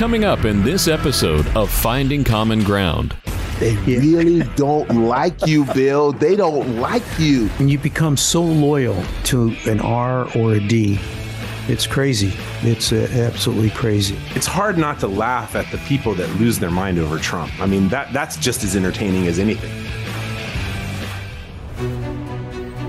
Coming up in this episode of Finding Common Ground. They really don't like you, Bill. They don't like you. When you become so loyal to an R or a D, it's crazy. It's uh, absolutely crazy. It's hard not to laugh at the people that lose their mind over Trump. I mean, that that's just as entertaining as anything.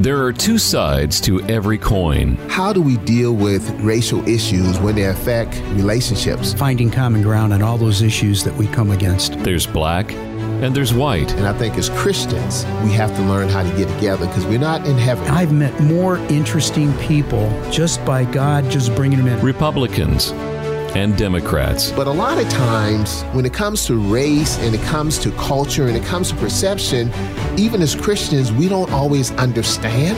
There are two sides to every coin. How do we deal with racial issues when they affect relationships? Finding common ground on all those issues that we come against. There's black and there's white. And I think as Christians, we have to learn how to get together because we're not in heaven. I've met more interesting people just by God just bringing them in. Republicans and Democrats. But a lot of times, when it comes to race and it comes to culture and it comes to perception, even as Christians, we don't always understand.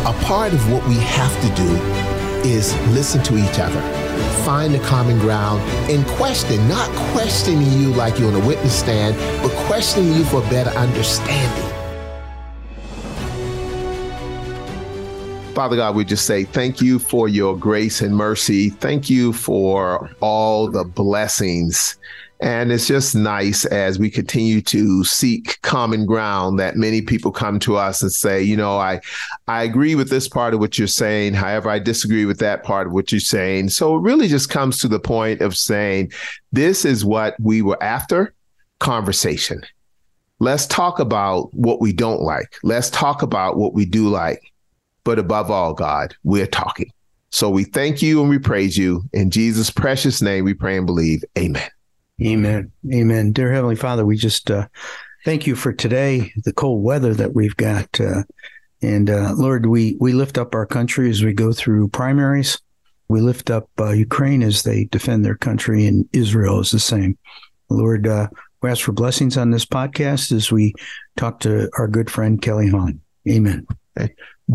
A part of what we have to do is listen to each other, find the common ground, and question, not questioning you like you're on a witness stand, but questioning you for better understanding. Father God, we just say thank you for your grace and mercy. Thank you for all the blessings and it's just nice as we continue to seek common ground that many people come to us and say, you know, I I agree with this part of what you're saying. However, I disagree with that part of what you're saying. So it really just comes to the point of saying, this is what we were after conversation. Let's talk about what we don't like. Let's talk about what we do like. But above all, God, we're talking. So we thank you and we praise you. In Jesus' precious name, we pray and believe. Amen. Amen. Amen. Dear Heavenly Father, we just uh, thank you for today, the cold weather that we've got. Uh, and uh, Lord, we, we lift up our country as we go through primaries. We lift up uh, Ukraine as they defend their country, and Israel is the same. Lord, uh, we ask for blessings on this podcast as we talk to our good friend Kelly Hahn. Amen.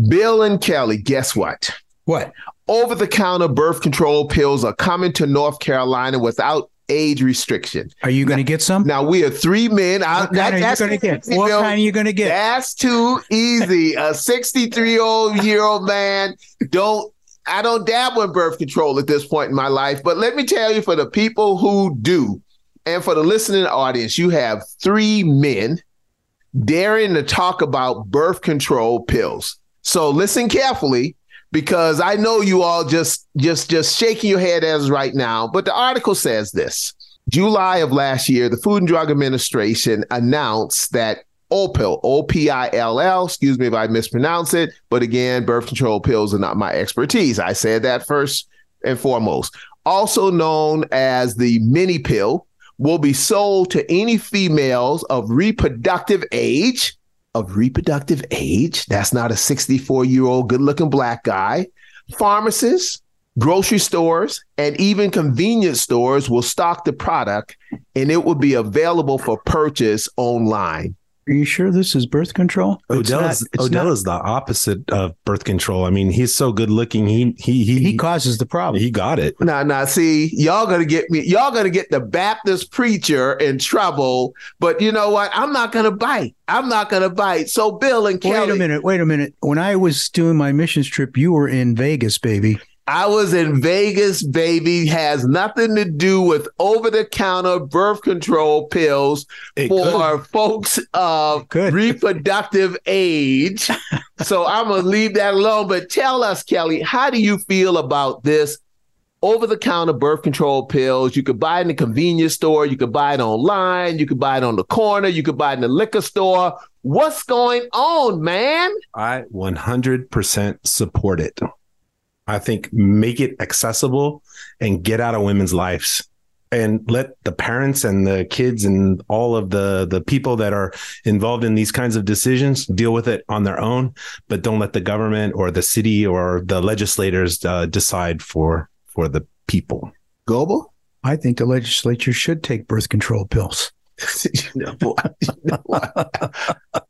Bill and Kelly, guess what? What? Over the counter birth control pills are coming to North Carolina without age restriction. Are you going to get some? Now we are three men. I, what that, you going to get? What kind are you going to get? That's too easy. A 63 old year old man don't. I don't dabble in birth control at this point in my life, but let me tell you, for the people who do, and for the listening audience, you have three men daring to talk about birth control pills. So listen carefully because I know you all just just just shaking your head as right now. But the article says this: July of last year, the Food and Drug Administration announced that Opill, O P I L L, excuse me if I mispronounce it, but again, birth control pills are not my expertise. I said that first and foremost. Also known as the mini pill, will be sold to any females of reproductive age of reproductive age. That's not a 64 year old good looking black guy. Pharmacists, grocery stores, and even convenience stores will stock the product and it will be available for purchase online. Are you sure this is birth control? Odell is Odell not. is the opposite of birth control. I mean, he's so good looking. He he he he causes the problem. He got it. Now, now, see, y'all gonna get me. Y'all gonna get the Baptist preacher in trouble. But you know what? I'm not gonna bite. I'm not gonna bite. So, Bill and Kelly. Wait a minute. Wait a minute. When I was doing my missions trip, you were in Vegas, baby. I was in Vegas, baby. Has nothing to do with over the counter birth control pills it for could. folks of reproductive age. so I'm going to leave that alone. But tell us, Kelly, how do you feel about this over the counter birth control pills? You could buy it in the convenience store, you could buy it online, you could buy it on the corner, you could buy it in the liquor store. What's going on, man? I 100% support it. I think make it accessible and get out of women's lives. And let the parents and the kids and all of the the people that are involved in these kinds of decisions deal with it on their own but don't let the government or the city or the legislators uh, decide for for the people. Global I think the legislature should take birth control pills. you know what? You know?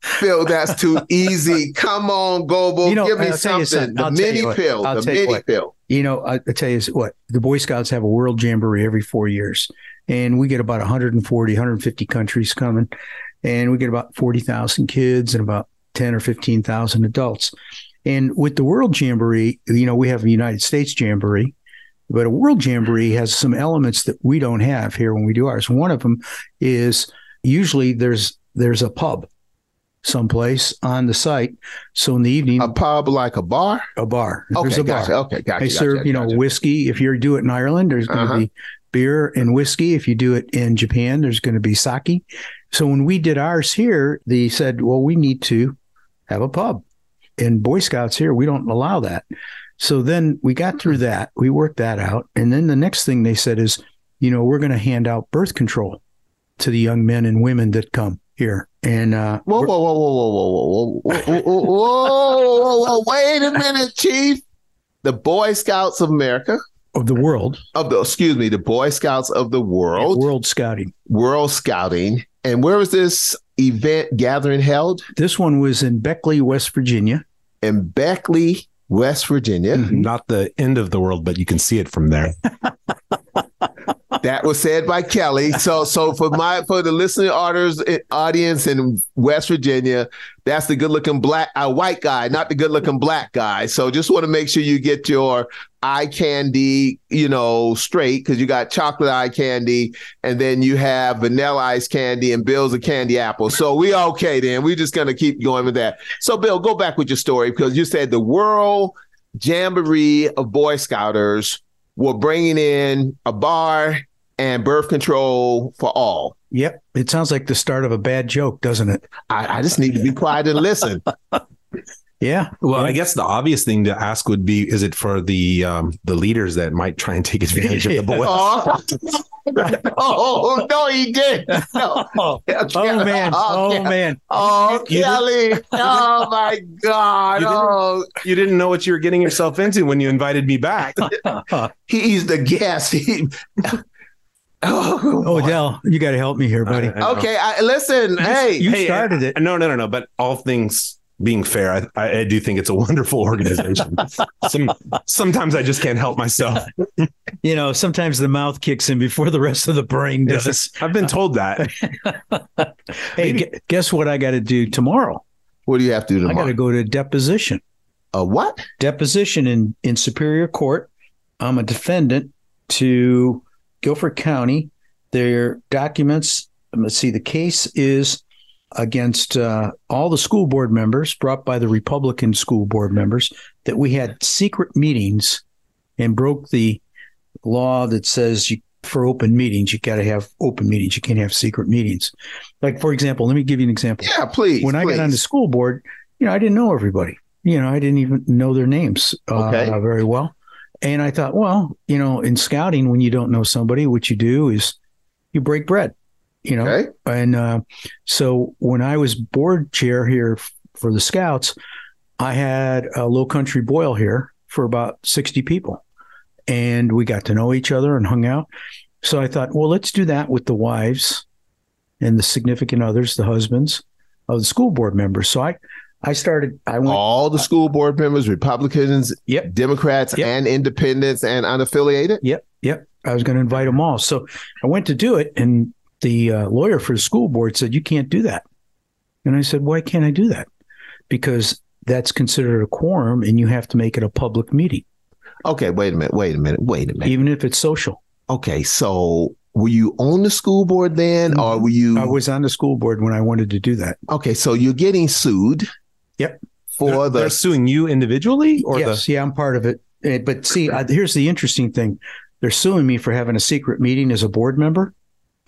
Phil, that's too easy. Come on, Goebel. You know, Give me I'll something. something. The I'll mini pill. I'll The tell you mini what. pill. You know, I, I tell you what, the Boy Scouts have a world jamboree every four years, and we get about 140, 150 countries coming, and we get about 40,000 kids and about 10 or 15,000 adults. And with the world jamboree, you know, we have a United States jamboree, but a world jamboree has some elements that we don't have here when we do ours. One of them is usually there's there's a pub someplace on the site. So in the evening, A pub like a bar? a bar. Okay, there's a gotcha. bar. Okay, gotcha. They gotcha, serve, you know, gotcha. whiskey. If you do it in Ireland, there's going to Uh-huh. be beer and whiskey. If you do it in Japan, there's going to be sake. So when we did ours here, they said, well, we need to have a pub. In Boy Scouts here, we don't allow that. So then we got through that. We worked that out. And then the next thing they said is, you know, we're going to hand out birth control to the young men and women that come here. And uh, Whoa, whoa, whoa, whoa, whoa, whoa, whoa, whoa, whoa, whoa, whoa, whoa, whoa, wait a minute, Chief. The Boy Scouts of America, of the world, of the, excuse me, the Boy Scouts of the world, world scouting. World Scouting. And where was this event gathering held? This one was in Beckley, West Virginia. In Beckley, West Virginia. Mhm. Not the end of the world, but you can see it from there. That was said by Kelly. So, so for my for the listening audience audience in West Virginia, that's the good looking black uh, white guy, not the good looking black guy. So, just want to make sure you get your eye candy, you know, straight because you got chocolate eye candy, and then you have vanilla ice candy, and Bill's a candy apple. So we okay then. We're just gonna keep going with that. So, Bill, go back with your story because you said the World Jamboree of Boy Scouters were bringing in a bar and birth control for all. Yep. It sounds like the start of a bad joke, doesn't it? I, I just need to be quiet and listen. Yeah. Well, Yeah. I guess the obvious thing to ask would be: Is it for the um, the leaders that might try and take advantage of the boys? oh. oh, no, he did. No. Oh, oh, man. Oh Ke- man. Oh, You- you Kelly. Oh, my God. You didn't- Oh, You didn't know what you were getting yourself into when you invited me back. he's the guest. He, oh, Oh, Dell, you got to help me here, buddy. I- I okay. I, listen, hey. you Hey, started it. No, no, no, no. But all things being fair, I, I, I do think it's a wonderful organization. Some, sometimes I just can't help myself. You know, sometimes the mouth kicks in before the rest of the brain does. I've been told that. Hey, gu- guess what I got to do tomorrow? What do you have to do tomorrow? I got to go to deposition. A what? Deposition in in Superior Court. I'm a defendant to Guilford County. Their documents. Let's see. The case is against uh, all the school board members brought by the Republican school board members that we had secret meetings and broke the law that says you, for open meetings you got to have open meetings. You can't have secret meetings. Like for example, let me give you an example. Yeah, please. when I please. got on the school board, you know, I didn't know everybody. You know, I didn't even know their names uh, Okay. very well. And I thought, well, you know, in scouting, when you don't know somebody, what you do is you break bread. You know, Okay. and uh, so when I was board chair here for the Scouts, I had a low country boil here for about 60 people. And we got to know each other and hung out. So I thought, well, let's do that with the wives and the significant others, the husbands of the school board members. So I, I started, I went, all the school board members, Republicans, Yep. Democrats, Yep. and independents and unaffiliated. Yep, yep. I was going to invite them all. So I went to do it, and the uh, lawyer for the school board said, "You can't do that." And I said, "Why can't I do that?" Because that's considered a quorum, and you have to make it a public meeting, Okay, wait a minute, wait a minute, wait a minute. even if it's social. Okay, so were you on the school board then, or were you? I was on the school board when I wanted to do that. okay, so you're getting sued. Yep. For They're the suing you individually, or yes, yeah, I'm part of it. Eh, But see, I, here's the interesting thing: they're suing me for having a secret meeting as a board member.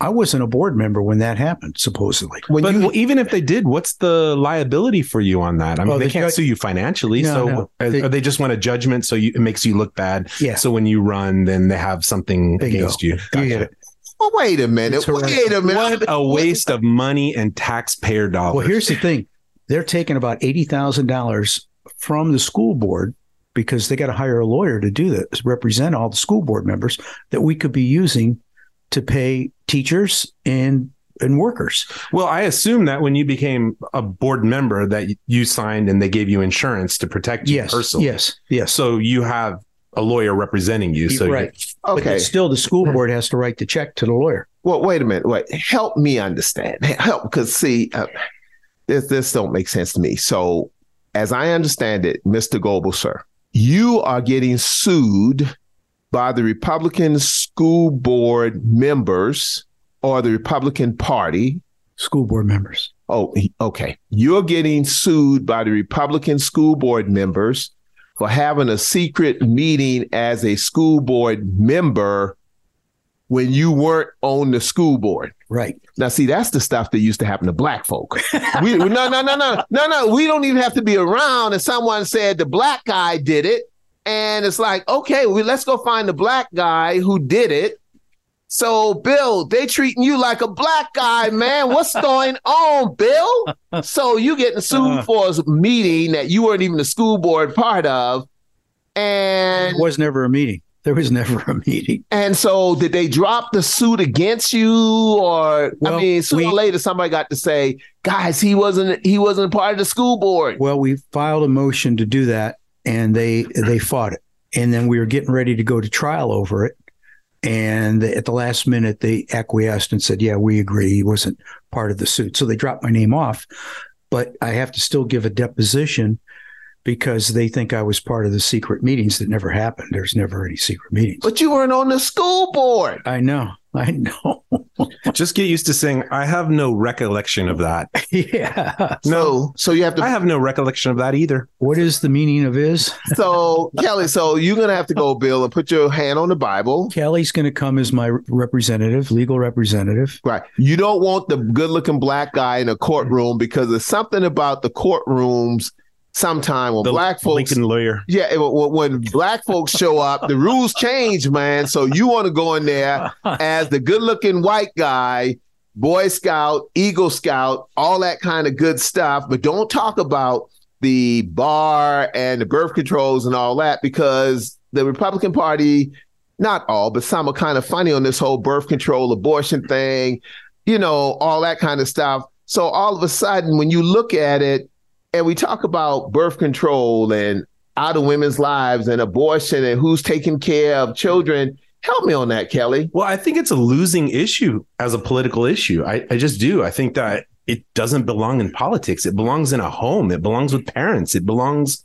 I wasn't a board member when that happened, supposedly. when But you well, even if they did, what's the liability for you on that? I mean, Oh, they the can't judge- sue you financially, No, so no. They- or they just want a judgment, so you, it makes you look bad. Yeah. So when you run, then they have something Bingo. against you. You hit it. well, wait a minute, wait a minute. What a waste of money and taxpayer dollars. Well, here's the thing: they're taking about eighty thousand dollars from the school board because they got to hire a lawyer to do this, represent all the school board members that we could be using to pay teachers and and workers. Well, I assume that when you became a board member, that you signed and they gave you insurance to protect you Yes, personally. yes, yes. So you have a lawyer representing you. So you- right. But Okay. still, the school board has to write the check to the lawyer. Well, wait a minute. Wait, help me understand. Help, because see, uh, this this don't make sense to me. So, as I understand it, Mr. Goebel, sir, you are getting sued by the Republican school board members or the Republican Party. School board members. Oh, okay. You're getting sued by the Republican school board members for having a secret meeting as a school board member when you weren't on the school board. Right. Now, see, that's the stuff that used to happen to black folk. We, no, no, no, no, no, no. We don't even have to be around. And someone said the black guy did it, and it's like, okay, we let's go find the black guy who did it. So, Bill, they treating you like a black guy, man. What's going on, Bill? So you getting sued uh. for a meeting that you weren't even the school board part of, and it was never a meeting. There was never a meeting. and so, did they drop the suit against you, or Well, I mean, sooner or later somebody got to say, "Guys, he wasn't he wasn't part of the school board." Well, we filed a motion to do that, and they they fought it. And then we were getting ready to go to trial over it. And at the last minute, they acquiesced and said, "Yeah, we agree. He wasn't part of the suit." So they dropped my name off, but I have to still give a deposition because they think I was part of the secret meetings that never happened. There's never any secret meetings. But you weren't on the school board. I know, I know. just get used to saying, I have no recollection of that. yeah. So, so you have to. I have no recollection of that either. What is the meaning of is? so Kelly, so you're gonna have to go, Bill, and put your hand on the Bible. Kelly's going to come as my representative, legal representative. Right. You don't want the good-looking black guy in a courtroom because there's something about the courtrooms. Sometime when The black folks Lincoln lawyer. Yeah, when black folks show up, the rules change, man. So you want to go in there as the good-looking white guy, Boy Scout, Eagle Scout, all that kind of good stuff, but don't talk about the bar and the birth controls and all that because the Republican Party, not all, but some are kind of funny on this whole birth control, abortion thing, you know, all that kind of stuff. So all of a sudden, when you look at it, and we talk about birth control and out of women's lives and abortion and who's taking care of children. Help me on that, Kelly. Well, I think it's a losing issue as a political issue. I, I just do. I think that it doesn't belong in politics. It belongs in a home. It belongs with parents. It belongs,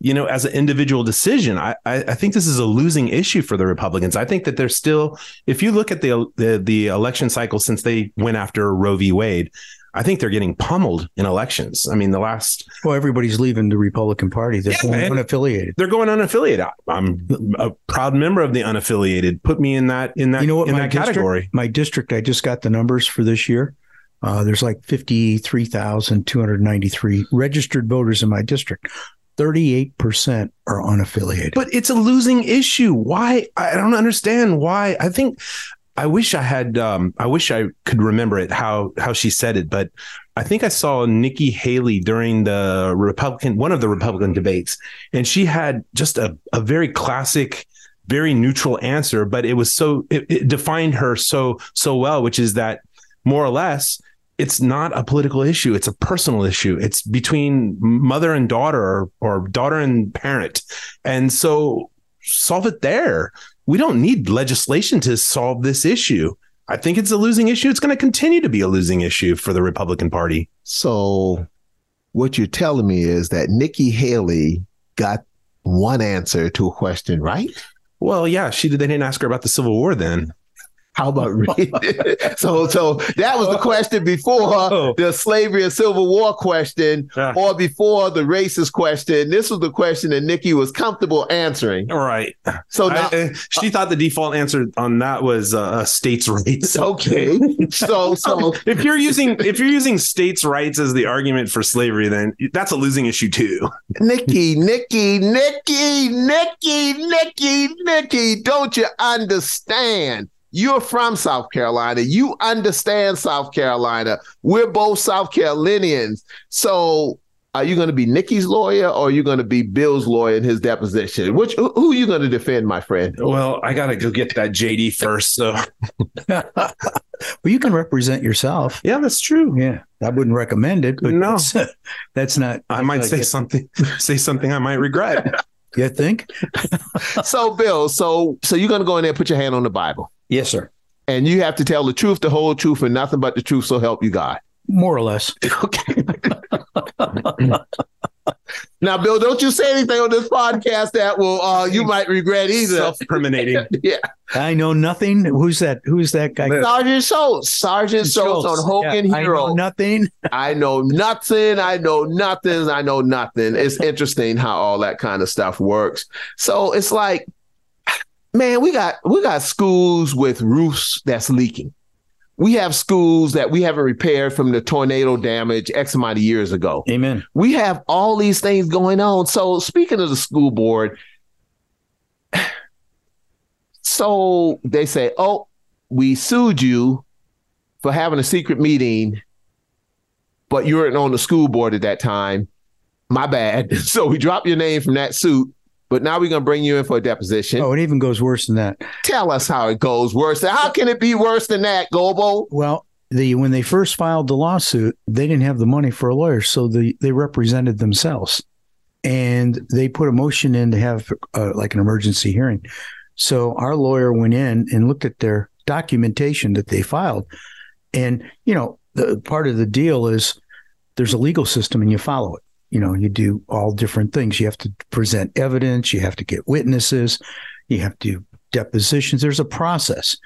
you know, as an individual decision. I, I, I think this is a losing issue for the Republicans. I think that they're still, if you look at the, the the election cycle since they went after Roe v. Wade, I think they're getting pummeled in elections. I mean, the last Well, everybody's leaving the Republican Party. They're Yeah, going unaffiliated. they're going unaffiliated. I'm a proud member of the unaffiliated. Put me in that in that You know what? in My that district, category. my district, I just got the numbers for this year. Uh, there's like 53,293 registered voters in my district. 38% are unaffiliated. But it's a losing issue. Why? I don't understand why. I think I wish I had um I wish I could remember it how how she said it, but I think I saw Nikki Haley during the Republican one of the Republican debates and she had just a a very classic very neutral answer, but it was so it, it defined her so so well, which is that more or less it's not a political issue it's a personal issue. It's between mother and daughter or, or daughter and parent. And so solve it there we don't need legislation to solve this issue. I think it's a losing issue. It's going to continue to be a losing issue for the republican party. So, what you're telling me is that Nikki Haley got one answer to a question, right? well yeah she did they didn't ask her about the civil war then How about so? So that was the question before Oh. the slavery and civil war question, Yeah. or before the racist question. This was the question that Nikki was comfortable answering. all right So now, I- uh, she thought the default answer on that was uh, uh, states' rights okay. So so if you're using if you're using states' rights as the argument for slavery, then that's a losing issue too. Nikki, Nikki, Nikki, Nikki, Nikki, Nikki, don't you understand? You're from South Carolina. You understand South Carolina. We're both South Carolinians. So Are you going to be Nikki's lawyer or are you going to be Bill's lawyer in his deposition? Which who, who are you going to defend, my friend? Well, I got to go get that JD first. So, well, you can represent yourself. yeah, that's true. Yeah, I wouldn't recommend it, but No. that's, that's not. I might say something, say something I might regret. You think? So, Bill, so so you're going to go in there and put your hand on the Bible, Yes, sir. and you have to tell the truth, the whole truth, and nothing but the truth. So help you God. More or less. Okay. now, Bill, don't you say anything on this podcast that will uh, you might regret either. Self-criminating. yeah, I know nothing. Who's that? Who's that guy? Sergeant Schultz, Sergeant Schultz on Hogan Yeah, I Hero. know nothing. I know nothing. I know nothing. I know nothing. It's interesting how all that kind of stuff works. So it's like, man, we got we got schools with roofs that's leaking. We have schools that we haven't repaired from the tornado damage X amount of years ago. Amen. We have all these things going on. So speaking of the school board, so they say, "Oh, we sued you for having a secret meeting, but you weren't on the school board at that time. My bad. So we dropped your name from that suit, but now we're gonna bring you in for a deposition. Oh, it even goes worse than that. Tell us how it goes worse. How can it be worse than that, Gobo? Well, the when they first filed the lawsuit, they didn't have the money for a lawyer, so the, they represented themselves, and they put a motion in to have uh, like an emergency hearing. So our lawyer went in and looked at their documentation that they filed, and you know, the part of the deal is there's a legal system and you follow it. You know, you do all different things. You have to present evidence. You have to get witnesses. You have to do depositions. There's a process.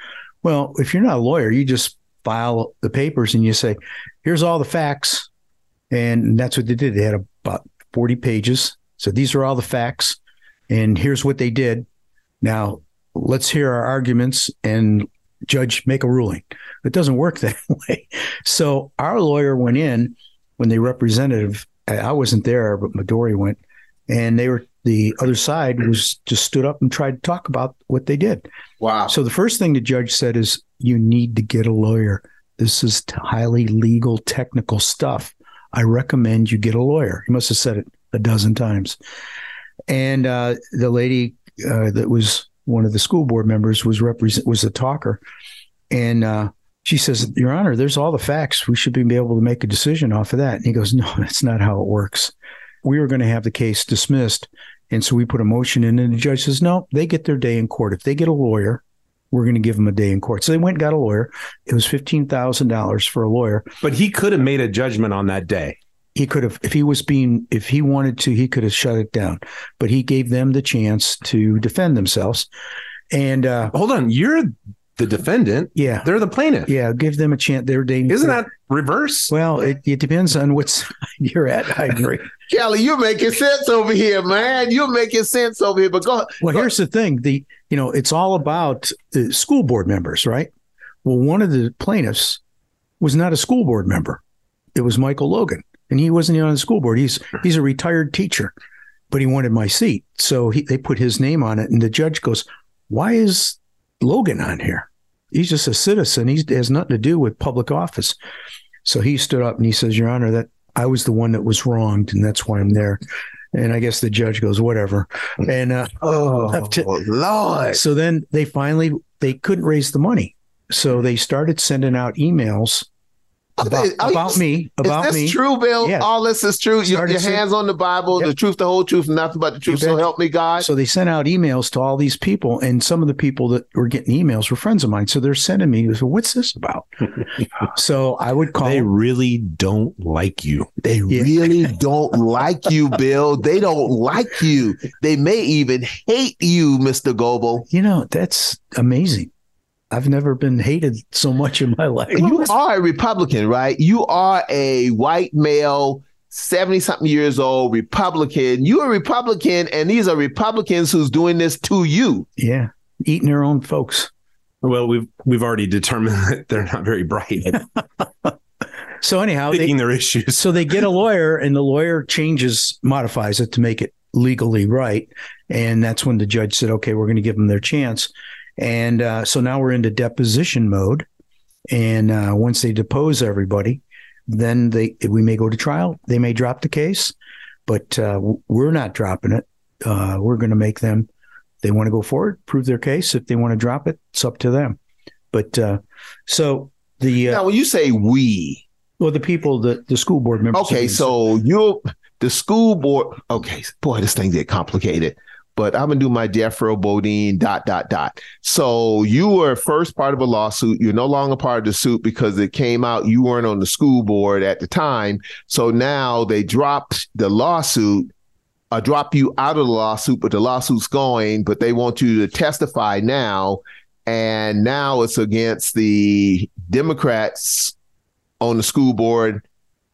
Well, if you're not a lawyer, you just file the papers and you say, here's all the facts. And that's what they did. They had about 40 pages. So these are all the facts. And here's what they did. Now let's hear our arguments and judge make a ruling. It doesn't work that way. So our lawyer went in when the representative, I wasn't there, but Midori went, and they were the other side was just stood up and tried to talk about what they did. Wow. So the first thing the judge said is, you need to get a lawyer. This is highly legal, technical stuff. I recommend you get a lawyer. He must have said it a dozen times. And uh, the lady uh, that was one of the school board members was represent was a talker, and uh, she says, "Your Honor, there's all the facts. We should be able to make a decision off of that." And he goes, "No, that's not how it works. We were going to have the case dismissed." And so we put a motion in, and the judge says, no, they get their day in court. If they get a lawyer, we're going to give them a day in court. So they went and got a lawyer. It was $15,000 for a lawyer. But he could have made a judgment on that day. He could have, if he was being, if he wanted to, he could have shut it down. But he gave them the chance to defend themselves. And uh, Hold on, you're the defendant. yeah, They're the plaintiff. yeah, give them a chance. They're in Isn't that reverse? Well, it, it depends on what side you're at. I agree. Kelly, you're making sense over here, man. You're making sense over here. But go Well, go- here's the thing: the you know it's all about the school board members, right? Well, one of the plaintiffs was not a school board member; it was Michael Logan, and he wasn't even on the school board. He's he's a retired teacher, but he wanted my seat, so he, they put his name on it. And the judge goes, "Why is Logan on here? He's just a citizen. He has nothing to do with public office." So he stood up and he says, "Your Honor, that I was the one that was wronged, and that's why I'm there." And I guess the judge goes, "Whatever." And uh, oh to- Lord. so then they finally they couldn't raise the money, so they started sending out emails about, Okay, are you- about me about is this me. true, Bill? Yeah. All this is true. Your, your hands on the Bible, Yep. the truth, the whole truth, nothing but the truth. So help me, God. So they sent out emails to all these people, and some of the people that were getting emails were friends of mine. So they're sending me, so what's this about? so I would call. They really don't like you. They Yeah. really don't like you, Bill. They don't like you. They may even hate you, Mr. Goebel. you know, that's amazing. I've never been hated so much in my life. You are a Republican, right? You are a white male, 70 something years old Republican. You're a Republican, and these are Republicans who's doing this to you. yeah, eating their own folks. Well, we've we've already determined that they're not very bright So anyhow, they, picking their issues. so they get a lawyer and the lawyer changes modifies it to make it legally right and that's when the judge said okay we're going to give them their chance and uh, so now we're into deposition mode and uh, once they depose everybody then they we may go to trial. They may drop the case, but uh, we're not dropping it. Uh, we're going to make them. They want to go forward, prove their case. If they want to drop it, it's up to them. But uh, so the uh, now when you say we, well, the people, the the school board members. okay, so you the school board. Okay, boy, this thing get complicated. But I'm gonna do my Jethro Bodine dot dot dot. So you were first part of a lawsuit. You're no longer part of the suit because it came out you weren't on the school board at the time. So now they dropped the lawsuit uh, drop you out of the lawsuit, but the lawsuit's going, but they want you to testify now. And now it's against the Democrats on the school board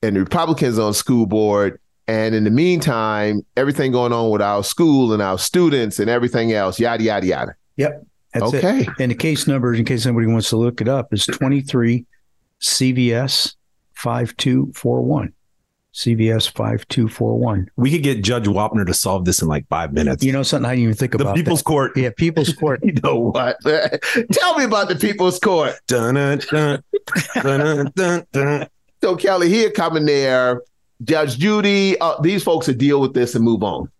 and the Republicans on the school board. And in the meantime, everything going on with our school and our students and everything else, yada, yada, yada. Yep. That's okay. It. And the case number, in case anybody wants to look it up, is 23 CVS 5241. CVS 5241. We could get Judge Wapner to solve this in like five minutes. You know something I didn't even think the about. The People's that. Court. Yeah, People's Court. you know what? Tell me about the People's Court. Dun, dun, dun, dun, dun. So Kelly, here coming there, Judge Judy, uh, these folks will deal with this and move on.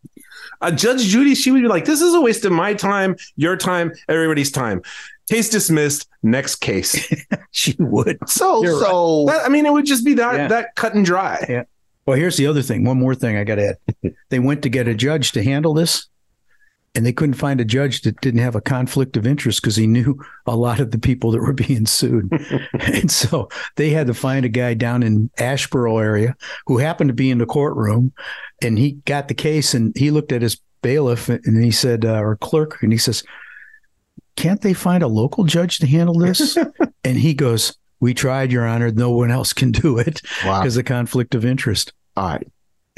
Uh, Judge Judy, she would be like, "This is a waste of my time, your time, everybody's time." Case dismissed. Next case. she would. So, You're so That- I mean, it would just be that Yeah. that cut and dry. Yeah. Well, here's the other thing. One more thing I got to add. they went to get a judge to handle this, and they couldn't find a judge that didn't have a conflict of interest because he knew a lot of the people that were being sued. and so they had to find a guy down in Asheboro area who happened to be in the courtroom, and he got the case and he looked at his bailiff and he said, uh, or clerk, and he says, "Can't they find a local judge to handle this?" and he goes. We tried, Your Honor. No one else can do it wow. because of conflict of interest. all right,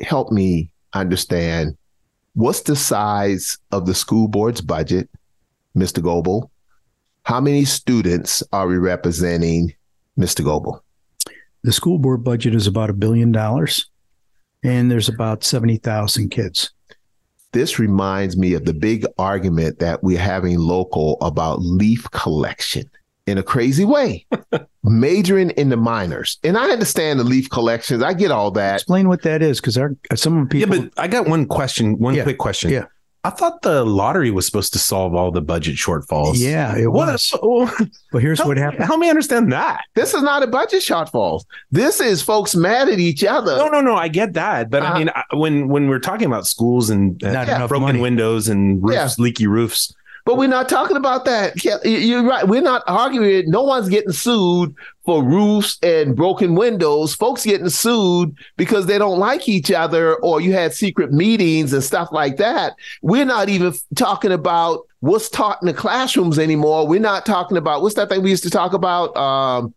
help me understand what's the size of the school board's budget, Mr. Goebel? How many students are we representing, Mr. Goebel? The school board budget is about a billion dollars, and there's about 70,000 kids. This reminds me of the big argument that we're having local about leaf collection in a crazy way, majoring in the minors. And I understand the leaf collections. I get all that. Explain what that is, because some of the Yeah, but I got one question, one Yeah, quick question. yeah. I thought the lottery was supposed to solve all the budget shortfalls. yeah, it What? was. oh, But here's help, what happened. help me understand that. This is not a budget shortfall. This is folks mad at each other. No, no, no. I get that, but Uh-huh. I mean, I, when when we're talking about schools and uh, Not enough broken money. windows and roofs, Yeah. leaky roofs, But we're not talking about that. You- You're right. We're not arguing. No one's getting sued for roofs and broken windows. Folks getting sued because they don't like each other or you had secret meetings and stuff like that. We're not even talking about what's taught in the classrooms anymore. We're not talking about what's that thing we used to talk about? Um,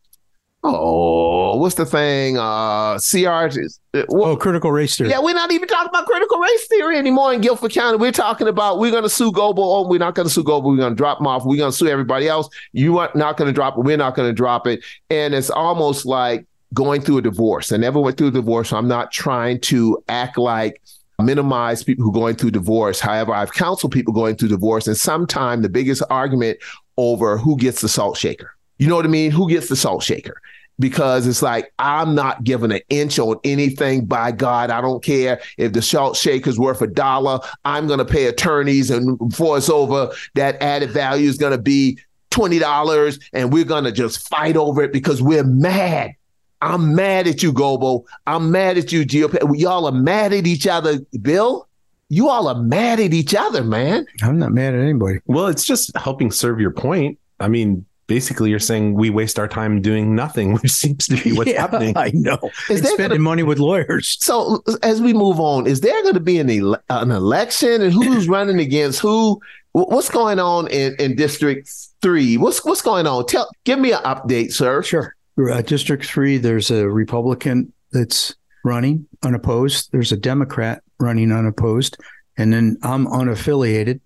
oh, what's the thing? Uh, CR. uh, what- Oh, critical race theory. yeah, we're not even talking about critical race theory anymore in Guilford County. We're talking about we're going to sue Goebel. Oh, we're not going to sue Goebel. We're going to drop him off. We're going to sue everybody else. You are not going to drop it. We're not going to drop it. And it's almost like going through a divorce. I never went through a divorce. So I'm not trying to act like minimize people who are going through divorce. However, I've counseled people going through divorce, and sometimes the biggest argument over who gets the salt shaker. You know what I mean? Who gets the salt shaker? because it's like I'm not giving an inch on anything. By God, I don't care if the salt shaker's worth a dollar. I'm going to pay attorneys, and before it's over, that added value is going to be twenty dollars, and we're going to just fight over it because we're mad. I'm mad at you, Gobo. I'm mad at you, GOP. Y'all are mad at each other, Bill. You all are mad at each other, man. I'm not mad at anybody. Well, it's just helping serve your point. I mean, basically, you're saying we waste our time doing nothing, which seems to be what's Yeah, happening. I know. Is there spending gonna- money with lawyers. So as we move on, is there going to be an ele- an election and who's running against who? What's going on in, in District Three? What's what's going on? Tell, give me an update, sir. Sure. Uh, District three, there's a Republican that's running unopposed. There's a Democrat running unopposed. And then I'm unaffiliated,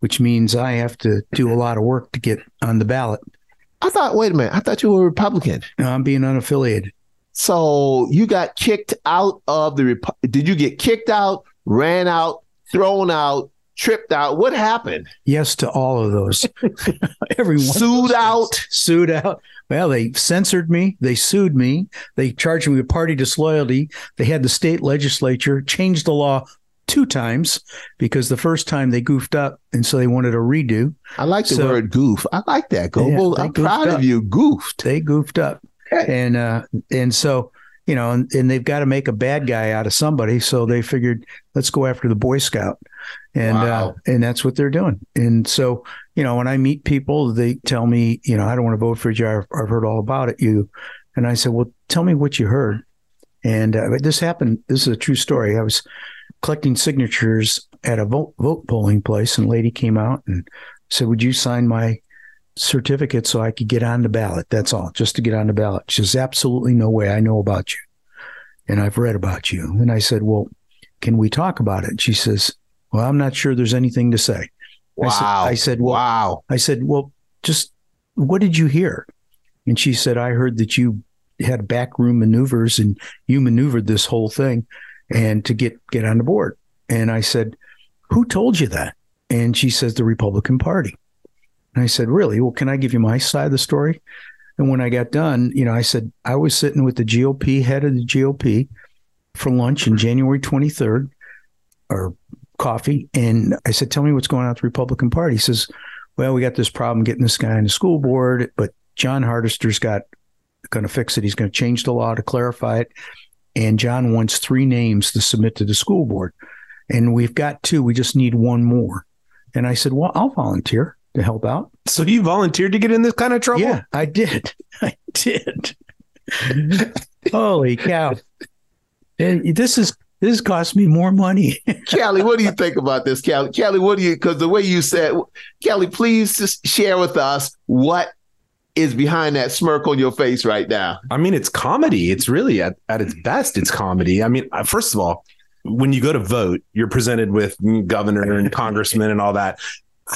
which means I have to do a lot of work to get on the ballot. I thought, wait a minute, I thought you were a Republican. No, I'm being unaffiliated. So you got kicked out of the. Repu- Did you get kicked out, ran out, thrown out, tripped out? What happened? Yes to all of those. Everyone Sued out. sued out. Well, they censored me. They sued me. They charged me with party disloyalty. They had the state legislature change the law two times because the first time they goofed up, and so they wanted a redo. I like the So- word goof. I like that, Goebel. they I'm proud up. of you. Goofed. They goofed up, Okay. and uh, and so you know, and, and they've got to make a bad guy out of somebody. So they figured, let's go after the Boy Scout, and uh, and that's what they're doing. And so you know, when I meet people, they tell me, you know, I don't want to vote for you. I've, I've heard all about it. You, and I said, well, tell me what you heard. And uh, this happened. This is a true story. I was collecting signatures at a vote vote polling place, and lady came out and said, "Would you sign my certificate so I could get on the ballot. That's all, just to get on the ballot. She says, absolutely no way. I know about you and I've read about you. And I said, well, can we talk about it? She says, well, I'm not sure there's anything to say. I said- Wow. I said, well, wow. I said, well, just what did you hear? And she said, I heard that you had backroom maneuvers and you maneuvered this whole thing and to get, get on the board. And I said, who told you that? And she says, the Republican Party. And I said, really? Well, can I give you my side of the story? And when I got done, you know, I said, I was sitting with the GOP, head of the GOP for lunch in January 23rd or coffee. And I said, tell me what's going on with the Republican Party. He says, well, we got this problem getting this guy on the school board, but Jon Hardister's got going to fix it. He's going to change the law to clarify it. And Jon wants three names to submit to the school board. And we've got two. We just need one more. And I said, well, I'll volunteer to help out. So you volunteered to get in this kind of trouble? Yeah, I did. I did. Holy cow. This is this cost me more money. Kelly, what do you think about this, Kelly? Kelly, what do you? Because the way you said, Kelly, please just share with us what is behind that smirk on your face right now. I mean, it's comedy. It's really at, at its best, it's comedy. I mean, uh, first of all, when you go to vote, you're presented with governor and congressman and all that.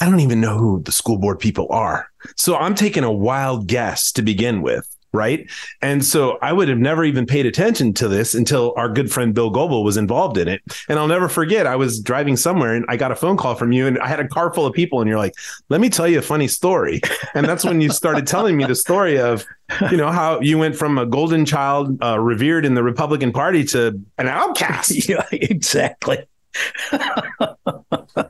I don't even know who the school board people are. So I'm taking a wild guess to begin with. Right. And so I would have never even paid attention to this until our good friend Bill Goebel was involved in it. And I'll never forget, I was driving somewhere and I got a phone call from you and I had a car full of people and you're like, let me tell you a funny story. And that's when you started telling me the story of, you know, how you went from a golden child uh, revered in the Republican Party to an outcast. yeah, exactly.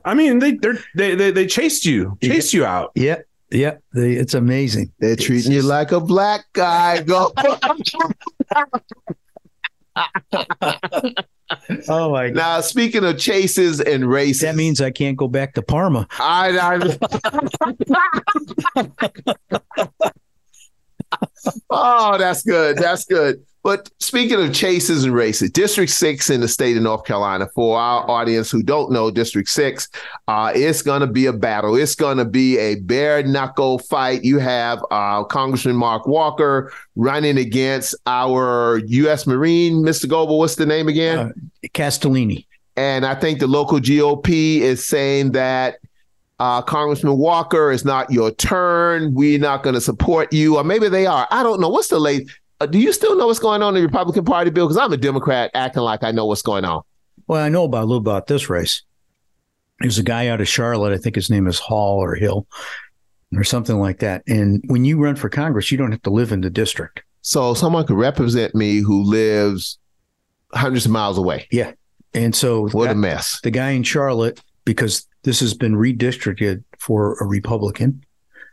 I mean, they they're, they they they chased you, chased you out. Yeah, yeah. The, it's amazing. They're treating you like a black guy. Go. Oh my god. now, speaking of chases and races, That means I can't go back to Parma. I, I oh, that's good. That's good. But speaking of chases and races, District 6 in the state of North Carolina, for our audience who don't know District 6, uh, it's going to be a battle. It's going to be a bare knuckle fight. You have uh, Congressman Mark Walker running against our U.S. Marine, Mr. Goebel. What's the name again? Uh, Castellini. And I think the local GOP is saying that uh, Congressman Walker, it's not your turn. We're not going to support you. Or maybe they are. I don't know. What's the late? Uh, do you still know what's going on in the Republican Party, Bill? Because I'm a Democrat acting like I know what's going on. Well, I know about a little about this race. There's a guy out of Charlotte. I think his name is Hall or Hill or something like that. And when you run for Congress, you don't have to live in the district. So someone could represent me who lives hundreds of miles away. Yeah. And so What a mess. the guy in Charlotte, because this has been redistricted for a Republican.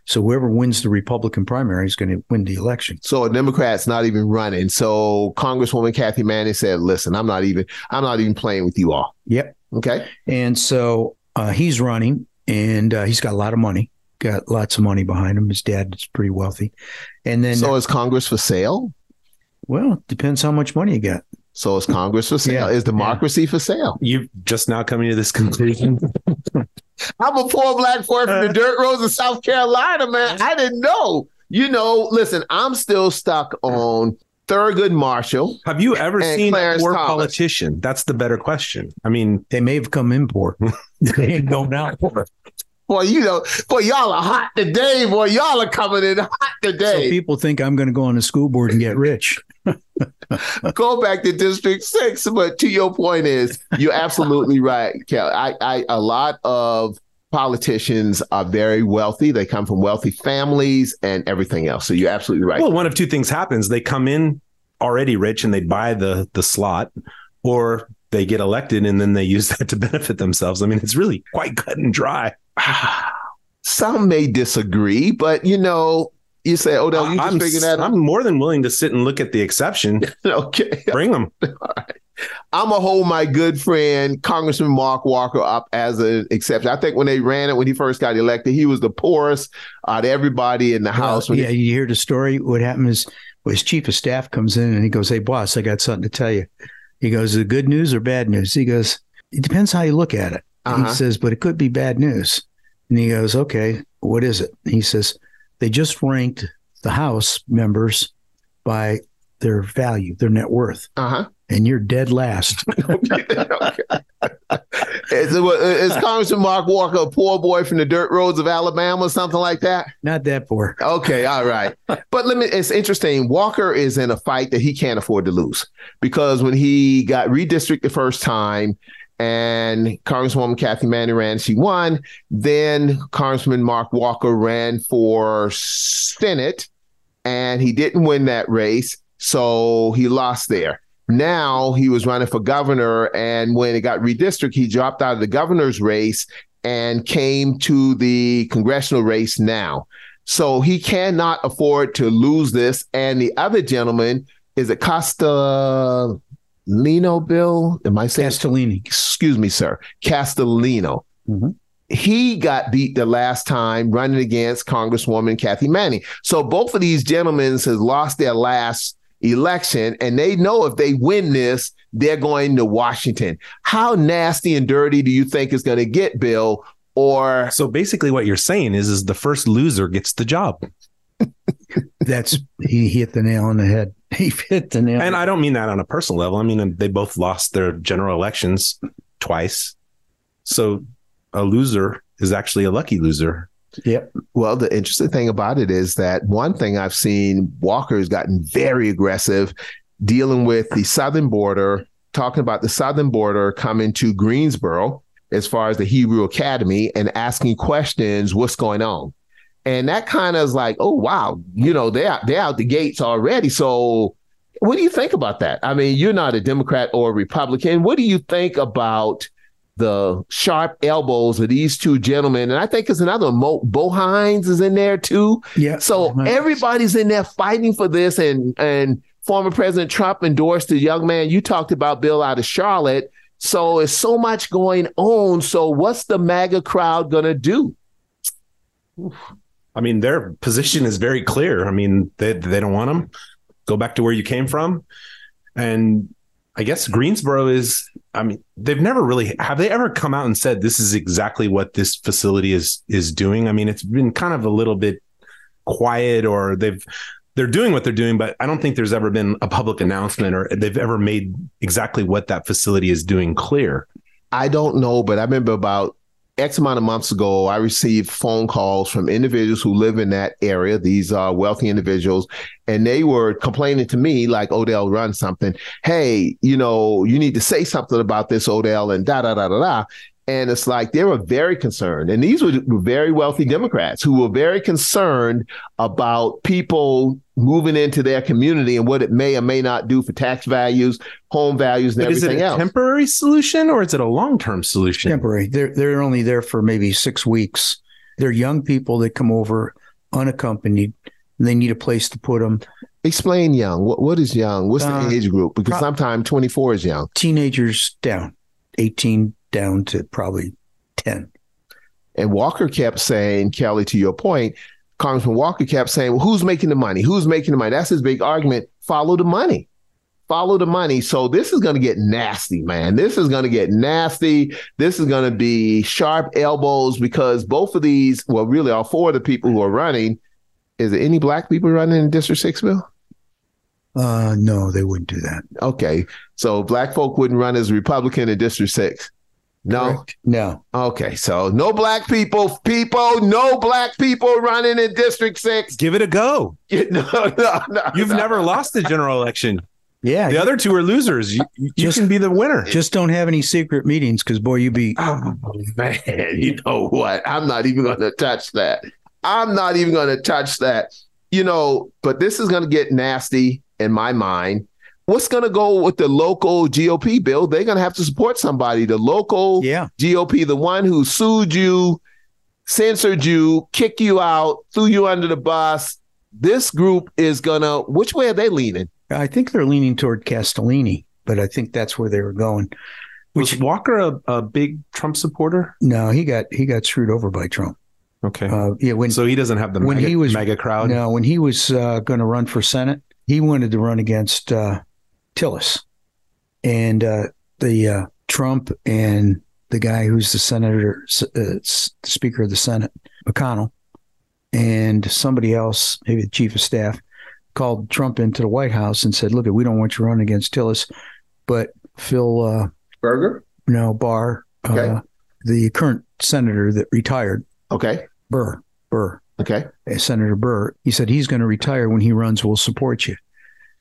So whoever wins the Republican primary is going to win the election. So a Democrat's not even running. So Congresswoman Kathy Manning said, "Listen, I'm not even. I'm not even playing with you all." Yep. Okay. And so uh, he's running, and uh, he's got a lot of money. Got lots of money behind him. His dad is pretty wealthy. And then, So is Congress for sale? well, it depends how much money you got. So is Congress for sale? Yeah. Is democracy for sale? You just now coming to this conclusion. I'm a poor black boy from the dirt roads of South Carolina, man. I didn't know. You know, listen, I'm still stuck on Thurgood Marshall. Have you ever seen Clarence a poor Thomas. politician? That's the better question. I mean, They may have come in poor. they ain't going out poor. Boy, you know, boy, y'all are hot today. Boy, y'all are coming in hot today. So today. people think I'm going to go on the school board and get rich. Go back to District Six, but to your point is, you're absolutely right, Kelly. I, I, a lot of politicians are very wealthy. They come from wealthy families and everything else. So you're absolutely right. Well, one of two things happens. They come in already rich and they buy the the slot, or they get elected and then they use that to benefit themselves. I mean, it's really quite cut and dry. Some may disagree, but you know, you say, "Odell, you just I'm, figured that out." I'm more than willing to sit and look at the exception. okay, Bring them. All right. I'm gonna hold my good friend Congressman Mark Walker up as an exception. I think when they ran it when he first got elected, he was the poorest out of everybody in the house. Well, When yeah, you hear the story. What happens is well, his chief of staff comes in and he goes, "Hey, boss, I got something to tell you." He goes, the good news or bad news?" He goes, "It depends how you look at it." Uh-huh. He says, "But it could be bad news." And he goes, "Okay, what is it?" He says, "They just ranked the House members by their value, their net worth, uh and you're dead last." is, it, is Congressman Mark Walker a poor boy from the dirt roads of Alabama or something like that? Not that poor. Okay, all right. But let me it's interesting. Walker is in a fight that he can't afford to lose because when he got redistricted the first time and Congresswoman Kathy Manning ran, she won. Then Congressman Mark Walker ran for Senate and he didn't win that race. So he lost there. Now he was running for governor. And when it got redistricted, he dropped out of the governor's race and came to the congressional race now. So he cannot afford to lose this. And the other gentleman is it Castellino Bill? Am I saying? Castellini. Excuse me, sir. Castellino. Mhm. He got beat the last time running against Congresswoman Kathy Manning. So both of these gentlemen has lost their last election, and they know if they win this, they're going to Washington. How nasty and dirty do you think is going to get, Bill? Or So basically, what you're saying is, is the first loser gets the job. That's he hit the nail on the head. He hit the nail. And I don't mean that on a personal level. I mean, they both lost their general elections twice. So a loser is actually a lucky loser. Yep. Well, the interesting thing about it is that one thing I've seen Walker has gotten very aggressive dealing with the southern border, talking about the southern border coming to Greensboro as far as the Hebrew Academy and asking questions, what's going on? And that kind of is like, oh wow, you know, they're they're out the gates already. So what do you think about that? I mean, you're not a Democrat or a Republican. What do you think about the sharp elbows of these two gentlemen? And I think there's another Mo, Bo Hines is in there too. Yeah. So Right. everybody's in there fighting for this, and and former President Trump endorsed the young man you talked about, Bill, out of Charlotte. So it's so much going on. So what's the MAGA crowd gonna do? I mean, their position is very clear. I mean, they they don't want them. Go back to where you came from, and I guess Greensboro is. I mean, they've never really have they ever come out and said this is exactly what this facility is is doing. I mean, it's been kind of a little bit quiet, or they've they're doing what they're doing, but I don't think there's ever been a public announcement or they've ever made exactly what that facility is doing clear. I don't know, but I remember about X amount of months ago, I received phone calls from individuals who live in that area. These are wealthy individuals, and they were complaining to me like Odell run something. Hey, you know, you need to say something about this, Odell, and da da da da da. And it's like they were very concerned. And these were very wealthy Democrats who were very concerned about people moving into their community and what it may or may not do for tax values, home values, and But is it everything a else. temporary solution or is it a long term solution? temporary. They're they're only there for maybe six weeks. They're young people that come over unaccompanied. And they need a place to put them. Explain young. What what is young? What's Uh, the age group? Because pro- sometimes 24 is young. Teenagers down, eighteen down to probably ten. And Walker kept saying, Kelly, to your point, Congressman Walker kept saying, well, who's making the money? Who's making the money? That's his big argument. Follow the money. Follow the money. So this is going to get nasty, man. This is going to get nasty. This is going to be sharp elbows because both of these, well, really all four of the people who are running, is there any black people running in District 6 bill? Uh, no, they wouldn't do that. Okay. So black folk wouldn't run as Republican in District 6. No. Correct? No. Okay, so no black people, people, no black people running in District Six. Give it a go. no, no, no, You've no. never lost a general election. Yeah. The other two are losers. You, you Just- can be the winner. just don't have any secret meetings because boy, you be Oh man, you know what? I'm not even going to touch that. I'm not even going to touch that. You know, but this is going to get nasty in my mind. What's going to go with the local GOP bill? They're going to have to support somebody. The local yeah. GOP, the one who sued you, censored you, kicked you out, threw you under the bus. This group is going to, which way are they leaning? I think they're leaning toward Castellini, but I think that's where they were going. Was Walker a, a big Trump supporter? No, he got he got screwed over by Trump. Okay. Uh, yeah, when so he doesn't have the when MAGA, he was- MAGA crowd. no, when he was uh, going to run for Senate, he wanted to run against uh, Tillis, and uh, the uh, Trump and the guy who's the senator, uh, Speaker of the Senate, McConnell, and somebody else, maybe the chief of staff, called Trump into the White House and said, "Look, we don't want you running against Tillis, but Phil, uh, Berger? no Barr, Okay. uh, the current senator that retired, Okay. Burr, Burr, Okay. uh, Senator Burr, he said he's going to retire when he runs. We'll support you."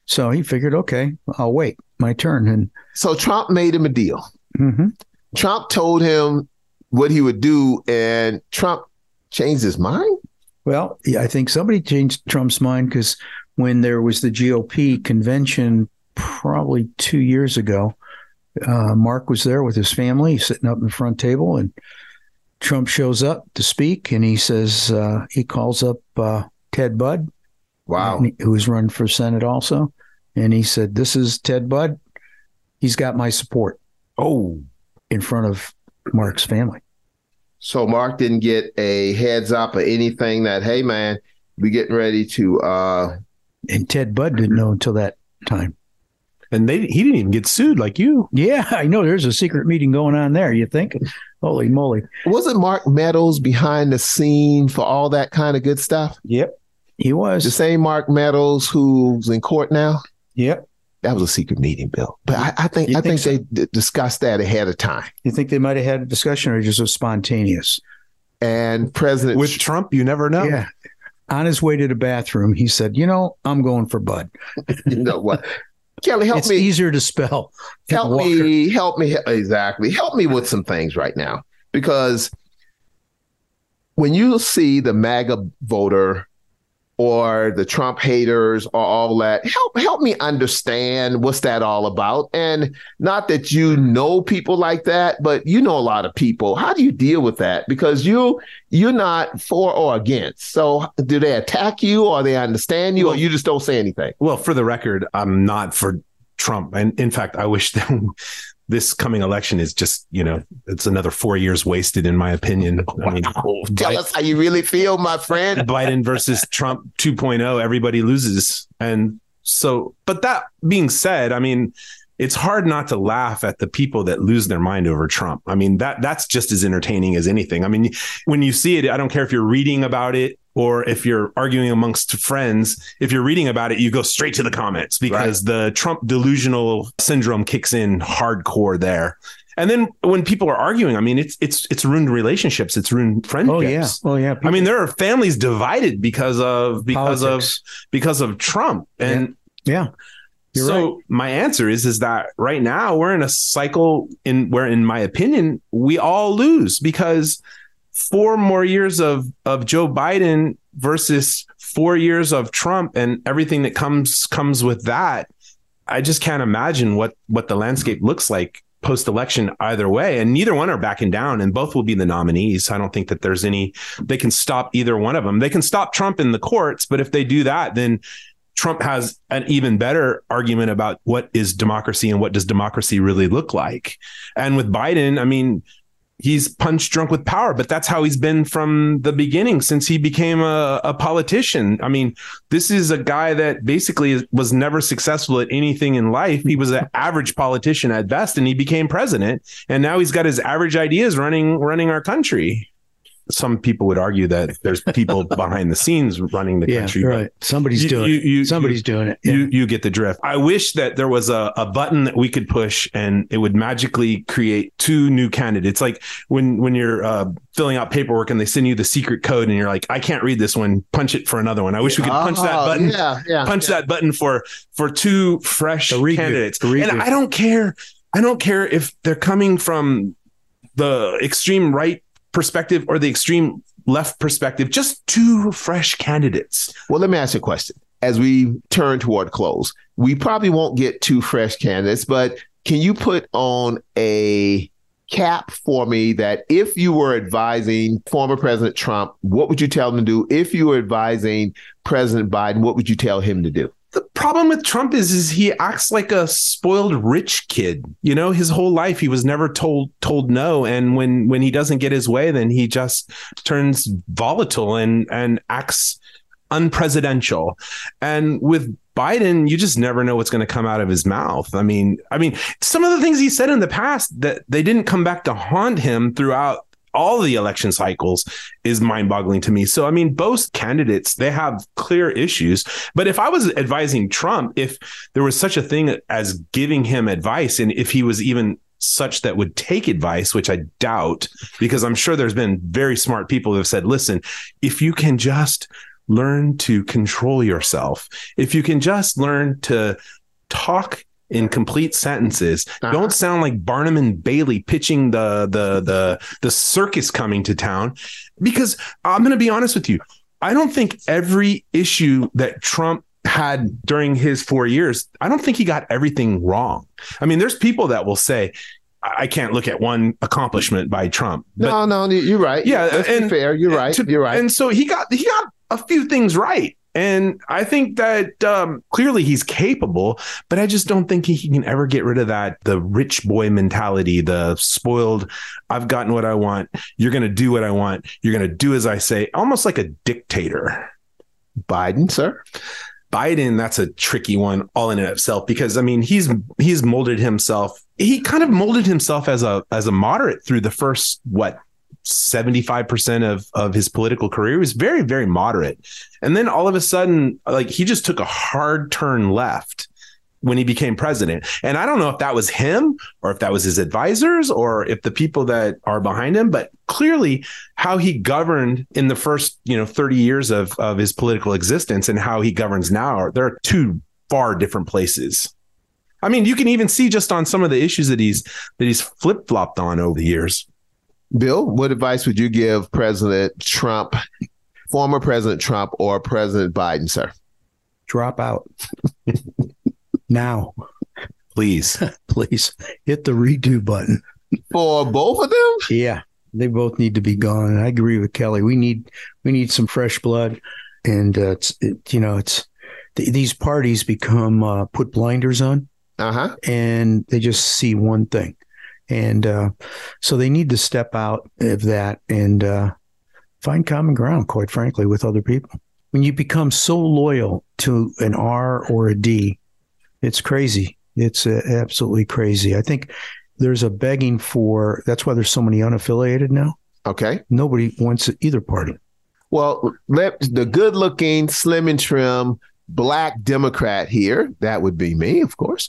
So he figured, okay, I'll wait my turn, and So Trump made him a deal. mhm. Trump told him what he would do, and Trump changed his mind. Well, yeah, I think somebody changed Trump's mind because when there was the GOP convention probably two years ago, uh, Mark was there with his family sitting up in the front table, and Trump shows up to speak, and he says uh, he calls up uh, Ted Budd, Wow. who was running for Senate also, and he said, "This is Ted Budd. He's got my support Oh, in front of Mark's family." So Mark didn't get a heads up or anything that, hey man, we getting ready to uh And Ted Budd didn't know until that time. and they he didn't even get sued like you. Yeah, I know. There's a secret meeting going on there. You think? Holy moly! wasn't Mark Meadows behind the scene for all that kind of good stuff? Yep. He was The same Mark Meadows who's in court now? Yep. That was a secret meeting, Bill. But I, I think You I think think, they d- discussed that ahead of time. You think they might have had a discussion, or just was spontaneous? And President With Trump, you never know. Yeah. On his way to the bathroom, he said, "You know, I'm going for Budd. you know what? Kelly, help it's me. It's easier to spell. help me help me exactly help me with some things right now because when you see the maga voter or the trump haters or all that. Help help me understand what's that all about. And not that you know people like that but you know a lot of people. How do you deal with that? Because you you're not for or against. So do they attack you or they understand you or you just don't say anything? Well, for the record, I'm not for Trump, and in fact, I wish that this coming election is just you know it's another four years wasted, in my opinion. I mean, Wow. tell us how you really feel my friend Biden versus Trump 2.0, everybody loses. And so, but that being said, I mean, it's hard not to laugh at the people that lose their mind over Trump. I mean, that that's just as entertaining as anything. I mean, when you see it, I don't care if you're reading about it or if you're arguing amongst friends. If you're reading about it, you go straight to the comments because the Trump delusional syndrome kicks in hardcore there. And then when people are arguing, I mean, it's it's it's ruined relationships, it's ruined friendships. Oh yeah. Oh yeah. I mean, there are families divided because of because Politics. of because of Trump, and yeah. You're so my answer is is that right now we're in a cycle in where, in my opinion, we all lose because four more years of of Joe Biden versus four years of Trump and everything that comes comes with that. I just can't imagine what what the landscape looks like post election either way. And neither one are backing down and both will be the nominees. I don't think that there's any they can stop either one of them. They can stop trump in the courts but if they do that then Trump has an even better argument about what is democracy and what does democracy really look like. And with Biden, I mean, he's punch drunk with power, but that's how he's been from the beginning since he became a, a politician. I mean, this is a guy that basically was never successful at anything in life. He was an average politician at best, and he became president. And now he's got his average ideas running running our country. Some people would argue that there's people behind the scenes running the yeah, country. right. Somebody's You- doing you- it. you- Somebody's you- doing it. You you get the drift. I wish that there was a, a button that we could push and it would magically create two new candidates. Like when when you're uh, filling out paperwork and they send you the secret code and you're like, I can't read this one. Punch it for another one. I wish we could punch that Oh, button. Yeah, yeah. Punch that button for for two fresh The candidates. The. And I don't care. I don't care if they're coming from the extreme right perspective or the extreme left perspective. Just two fresh candidates. Well, let me ask you a question. As we turn toward close, we probably won't get two fresh candidates, but can you put on a cap for me that if you were advising former President Trump, what would you tell him to do? If you were advising President Biden, what would you tell him to do? The problem with Trump is is he acts like a spoiled rich kid. You know, his whole life he was never told told no, and when when he doesn't get his way, then he just turns volatile and and acts unpresidential. And with Biden, you just never know what's going to come out of his mouth. I mean, I mean, some of the things he said in the past that they didn't come back to haunt him throughout all the election cycles is mind-boggling to me. So I mean both candidates they have clear issues, but if I was advising Trump if there was such a thing as giving him advice and if he was even such that would take advice, which I doubt because I'm sure there's been very smart people who have said, "Listen, if you can just learn to control yourself, if you can just learn to talk in complete sentences. Uh-huh. Don't sound like Barnum and Bailey pitching the the the the circus coming to town. Because I'm going to be honest with you, I don't think every issue that Trump had during his four years, I don't think he got everything wrong. I mean, there's people that will say, I can't look at one accomplishment by Trump. But no, no, you're right. Yeah, Let's and fair. You're right. to- you're right. And so he got he got a few things right. And I think that um, clearly he's capable, but I just don't think he can ever get rid of that the rich boy mentality, the spoiled. I've gotten what I want. You're going to do what I want. You're going to do as I say, almost like a dictator. Biden, sir. Biden, that's a tricky one all in and of itself because I mean he's he's molded himself. He kind of molded himself as a as a moderate through the first what 75% of of his political career he was very very moderate. And then all of a sudden like he just took a hard turn left when he became president. And I don't know if that was him or if that was his advisors or if the people that are behind him, but clearly how he governed in the first, you know, 30 years of of his political existence and how he governs now, are- they're two far different places. I mean, you can even see just on some of the issues that he's that he's flip-flopped on over the years. Bill, what advice would you give President Trump, former President Trump, or President Biden, sir? Drop out now, Please. please. Hit the redo button. For both of them? Yeah, they both need to be gone. And I agree with Kelly. We need we need some fresh blood, and uh, it's it, you know it's th- these parties become uh, put blinders on, Uh huh. and they just see one thing, and uh, so they need to step out of that and uh, find common ground. Quite frankly, with other people, when you become so loyal to an R or a D, it's crazy. It's uh, absolutely crazy. I think there's a begging for. That's why there's so many unaffiliated now. Okay. Nobody wants either party. Well, let the good looking, slim and trim black Democrat here, that would be me, of course.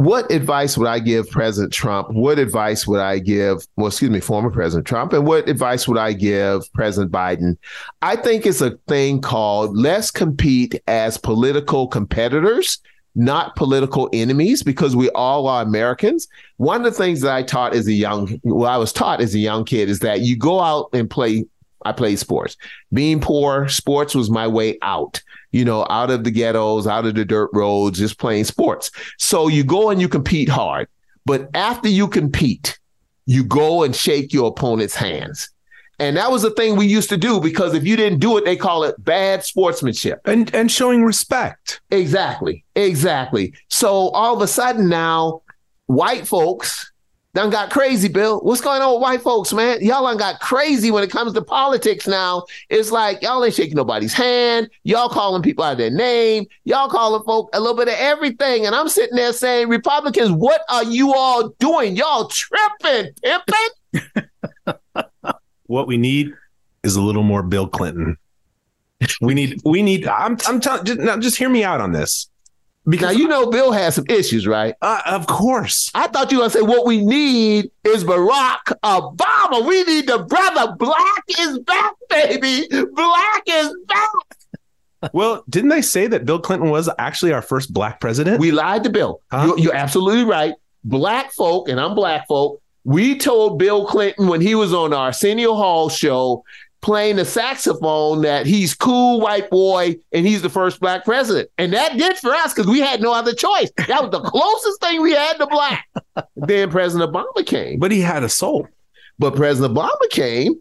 What advice would I give President Trump? What advice would I give, well, excuse me, former President Trump? And what advice would I give President Biden? I think it's a thing called let's compete as political competitors, not political enemies, because we all are Americans. One of the things that I taught as a young, well, I was taught as a young kid is that you go out and play I played sports. Being poor, sports was my way out, you know, out of the ghettos, out of the dirt roads, just playing sports. So you go and you compete hard. But after you compete, you go and shake your opponent's hands. And that was the thing we used to do because if you didn't do it, they call it bad sportsmanship. And and showing respect. Exactly. Exactly. So all of a sudden now, white folks done got crazy, Bill. What's going on with white folks, man? Y'all done got crazy when it comes to politics now. It's like y'all ain't shaking nobody's hand. Y'all calling people out of their name. Y'all calling folk a little bit of everything. And I'm sitting there saying, Republicans, what are you all doing? Y'all tripping, pimping? What we need is a little more Bill Clinton. We need, we need. I'm, I'm telling. Just, now, just hear me out on this. Now Because you know Bill has some issues, right? uh, of course, I thought you were gonna say what we need is Barack Obama. We need the brother. Black is back, baby. Black is back. well, didn't they say that Bill Clinton was actually our first black president? We lied to Bill. Huh? You're, you're absolutely right. Black folk, and I'm black folk. We told Bill Clinton when he was on our Arsenio Hall show playing the saxophone that he's cool white boy and he's the first black president. And that did for us because we had no other choice. That was the closest thing we had to black. then President Obama came. but he had a soul. But President Obama came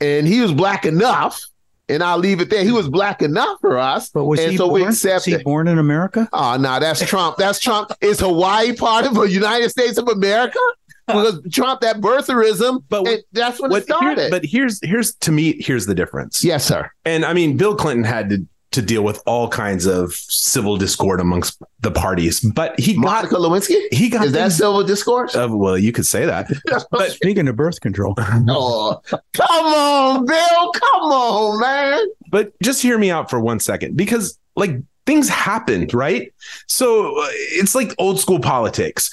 and he was black enough. And I'll leave it there. He was black enough for us. But was and he so born? we accept was he born in America? Ah, oh no, that's Trump. That's Trump. Is Hawaii part of the United States of America? Because Trump, that birtherism, But it, that's when it What, here- started. but here's here's to me here's the difference. yes, sir. And I mean, Bill Clinton had to to deal with all kinds of civil discord amongst the parties, but he got Monica Lewinsky. he got Is that civil discourse? uh, well, you could say that, but Speaking of birth control, oh, come on, Bill. Come on, man. but just hear me out for one second because like things happened, right? So uh, it's like old school politics.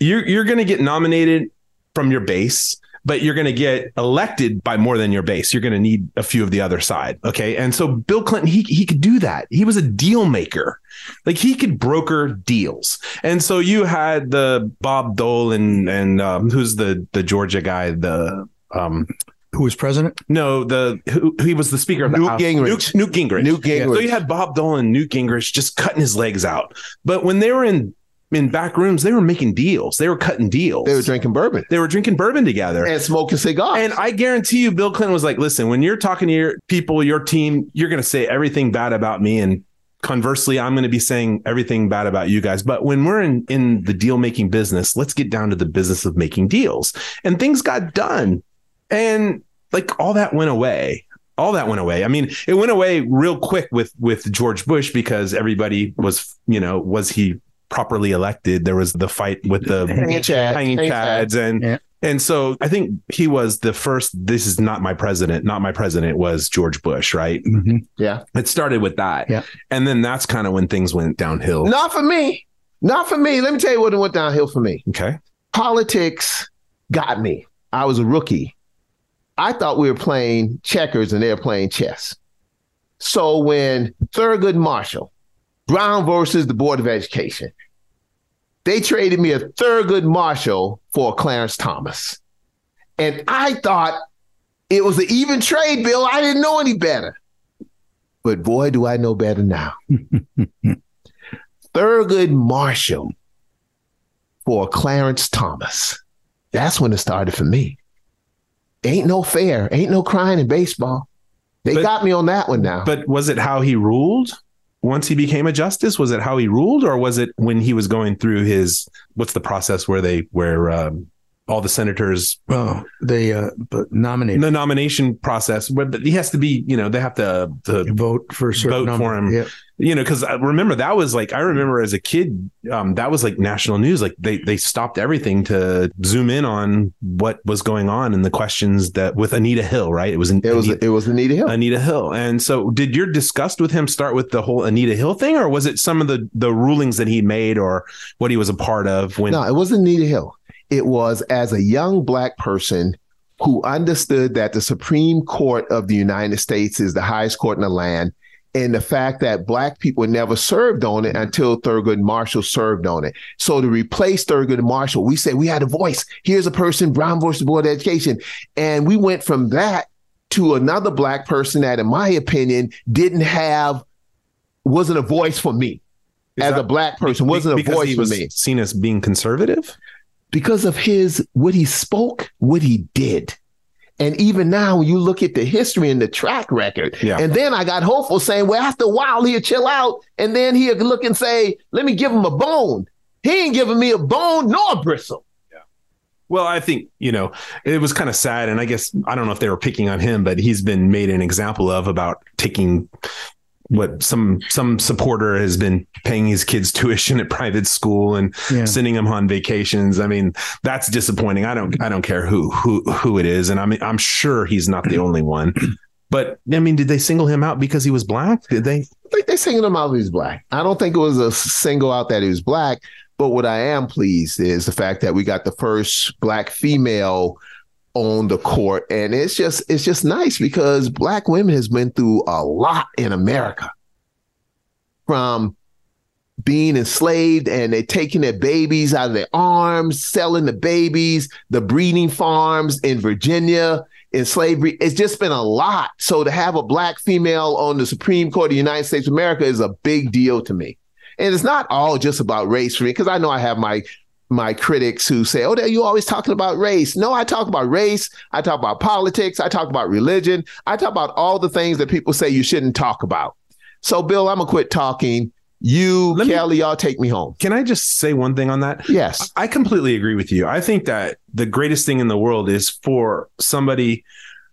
You're you're going to get nominated from your base, but you're going to get elected by more than your base. You're going to need a few of the other side, okay? And so Bill Clinton he he could do that. He was a deal maker. Like he could broker deals. And so you had the Bob Dole and and um, who's the the Georgia guy, the um who was president? no, the who, he was the speaker of the Newt House. Gingrich. Newt, Newt Gingrich. Newt Gingrich. So you had Bob Dole and Newt Gingrich just cutting his legs out. But when they were in in back rooms, they were making deals. They were cutting deals. They were drinking bourbon They were drinking bourbon together. and smoking cigars. And I guarantee you, Bill Clinton was like, listen, when you're talking to your people, your team, you're going to say everything bad about me. And conversely, I'm going to be saying everything bad about you guys. But when we're in, in the deal making business, let's get down to the business of making deals. And things got done. And like all that went away. All that went away. I mean, it went away real quick with with George Bush because everybody was, you know, was he properly elected? There was the fight with the hanging Chad. hanging Hanging chads and Yeah. and so I think he was the first. This is not my president. Not my president was George Bush, right? Mhm. Yeah. It started with that, Yeah. and then that's kind of when things went downhill. Not for me. Not for me. Let me tell you what went downhill for me. Okay, Politics got me. I was a rookie. I thought we were playing checkers and they were playing chess. So when Thurgood Marshall, Brown versus the Board of Education, they traded me a Thurgood Marshall for a Clarence Thomas. And I thought it was an even trade, Bill. I didn't know any better. But boy, do I know better now. Thurgood Marshall for Clarence Thomas. That's when it started for me. Ain't no fair. Ain't no crying in baseball. They But- got me on that one now. but was it how he ruled once he became a justice? Was it how he ruled, or was it when he was going through his what's the process where they where um, all the senators Oh, they uh, but nominated the nomination process? But he has to be, you know, they have to to vote for Vote number. for him. Yeah. you know because i remember that was like i remember as a kid um, that was like national news like they they stopped everything to zoom in on what was going on and the questions that with anita hill right it was it was anita, it was Anita Hill. anita hill and so did your disgust with him start with the whole anita hill thing or was it some of the the rulings that he made or what he was a part of when No, it wasn't Anita Hill. It was as a young black person who understood that the Supreme Court of the United States is the highest court in the land. And the fact that black people never served on it until Thurgood Marshall served on it. So to replace Thurgood Marshall, we said we had a voice. Here's a person, Brown versus the Board of Education. And we went from that to another black person that, in my opinion, didn't have, wasn't a voice for me Is as that a black person, wasn't a voice for me seen as being conservative because of his what he spoke, what he did. And even now, when you look at the history and the track record, Yeah. and then I got hopeful saying, well, after a while, he'll chill out. And then he'll look and say, let me give him a bone. He ain't giving me a bone nor a bristle. Well, I think, you know, it was kind of sad. And I guess, I don't know if they were picking on him, but he's been made an example of about taking what some some supporter has been paying his kids tuition at private school and Yeah. sending them on vacations. I mean, that's disappointing. I don't I don't care who who who it is. And I mean I'm sure he's not the only one. But I mean, did they single him out because he was black? Did they? I think they singled him out he was black. I don't think it was a single out that he was black. But what I am pleased is the fact that we got the first black female on the court, and it's just it's just nice because black women has been through a lot in America, from being enslaved and they're taking their babies out of their arms, selling the babies, the breeding farms in Virginia in slavery. It's just been a lot. So to have a black female on the Supreme Court of the United States of America is a big deal to me. And it's not all just about race for me, because I know I have my my critics who say, "Oh, you always talking about race." No, I talk about race. I talk about politics. I talk about religion. I talk about all the things that people say you shouldn't talk about. So, Bill, I'm gonna quit talking. You, Let Kelly, me, y'all take me home. Can I just say one thing on that? Yes. I completely agree with you. I think that the greatest thing in the world is for somebody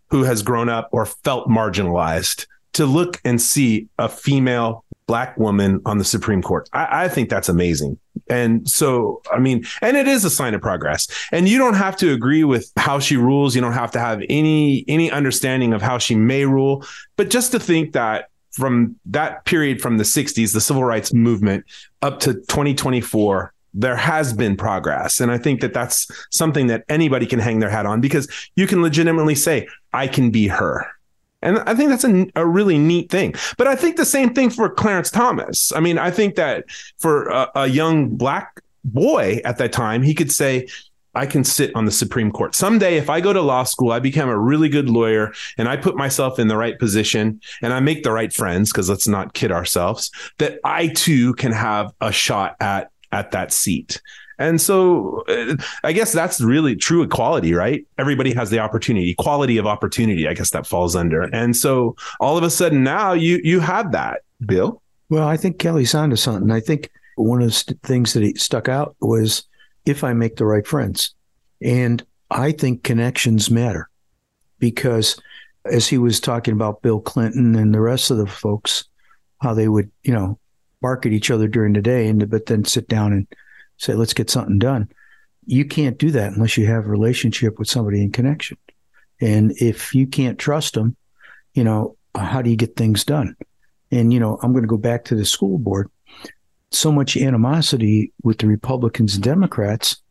who has grown up or felt marginalized to look and see a female black woman on the Supreme Court. I, I, think that's amazing. And so, I mean, and it is a sign of progress. And you don't have to agree with how she rules. You don't have to have any any understanding of how she may rule. But just to think that from that period from the 60s, the civil rights movement up to 2024, there has been progress. And I think that that's something that anybody can hang their hat on because you can legitimately say, I can be her. And I think that's a, a really neat thing. But I think the same thing for Clarence Thomas. I mean, I think that for a, a young black boy at that time, he could say, I can sit on the Supreme Court. Someday, if I go to law school, I become a really good lawyer and I put myself in the right position and I make the right friends, because let's not kid ourselves, that I too can have a shot at at that seat. And so uh, I guess that's really true equality, right? Everybody has the opportunity, equality of opportunity, I guess that falls under. And so all of a sudden now you you have that, Bill. Well, I think Kelly's onto something. I think one of the things that he stuck out was if I make the right friends. And I think connections matter because as he was talking about Bill Clinton and the rest of the folks, how they would, you know, bark at each other during the day and but then sit down and say, let's get something done. You can't do that unless you have a relationship with somebody in connection. And if you can't trust them, you know, how do you get things done? And, you know, I'm going to go back to the school board so much animosity with the Republicans and Democrats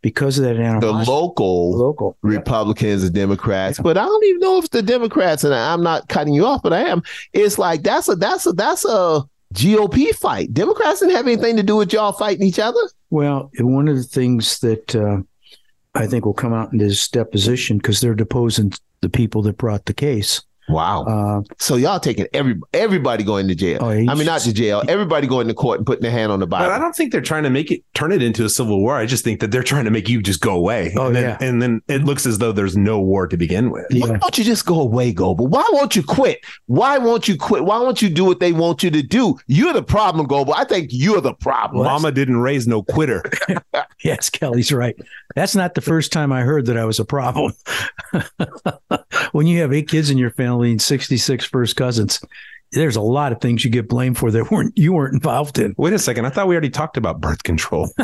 because of that animosity. The local, local Republicans yeah. and Democrats, yeah. but I don't even know if the Democrats and I'm not cutting you off, but I am. It's like that's a that's a that's a GOP fight. Democrats didn't have anything to do with y'all fighting each other. Well, one of the things that uh, I think will come out in this deposition because they're deposing the people that brought the case Wow. Uh, so y'all taking every everybody going to jail. Oh, I mean, not to jail. Everybody going to court and putting their hand on the Bible. But I don't think they're trying to make it turn it into a civil war. I just think that they're trying to make you just go away. Oh and then, yeah. And then it looks as though there's no war to begin with. Yeah. Why don't you just go away, Goebel? Why won't you quit? Why won't you quit? Why won't you do what they want you to do? You're the problem, Goebel. I think you're the problem. Mama didn't raise no quitter. yes, Kelly's right. That's not the first time I heard that I was a problem. when you have eight kids in your family and 66 first cousins, there's a lot of things you get blamed for that weren't you weren't involved in. Wait a second, I thought we already talked about birth control.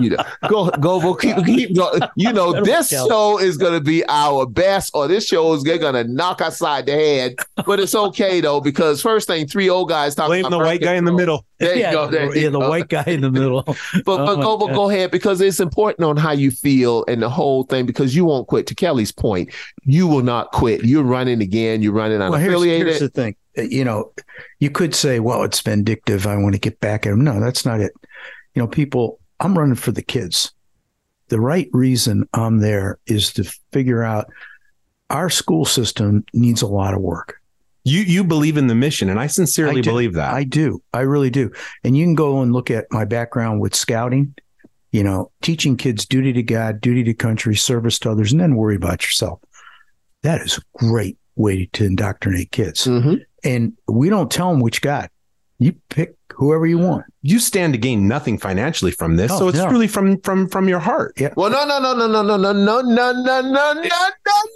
you know, go go go keep keep go. You know, this show is going to be our best, or this show is going to knock us side the head. But it's okay though because first thing, three old guys talking. Blame the white guy in the middle. There yeah, you go. There yeah, the go. white guy in the middle. but but oh, go, go ahead because it's important on how you feel and the whole thing because you won't quit. To Kelly's point, you will not quit. You're running again. You're running unaffiliated. Well, here's, here's the thing. Uh, you know, you could say, "Well, it's vindictive. I want to get back at him." No, that's not it. You know, people. I'm running for the kids. The right reason I'm there is to figure out our school system needs a lot of work you you believe in the mission, and I sincerely I believe that. I do. I really do. And you can go and look at my background with scouting. You know, teaching kids duty to God, duty to country, service to others, and then worry about yourself. That is a great way to indoctrinate kids. Mm-hmm. And we don't tell them which God. You pick whoever you want. You stand to gain nothing financially from this, Oh, so it's no. truly from from from your heart. Yeah. Well, no, no, no, no, no, no, no, no, no, no, no, no, no,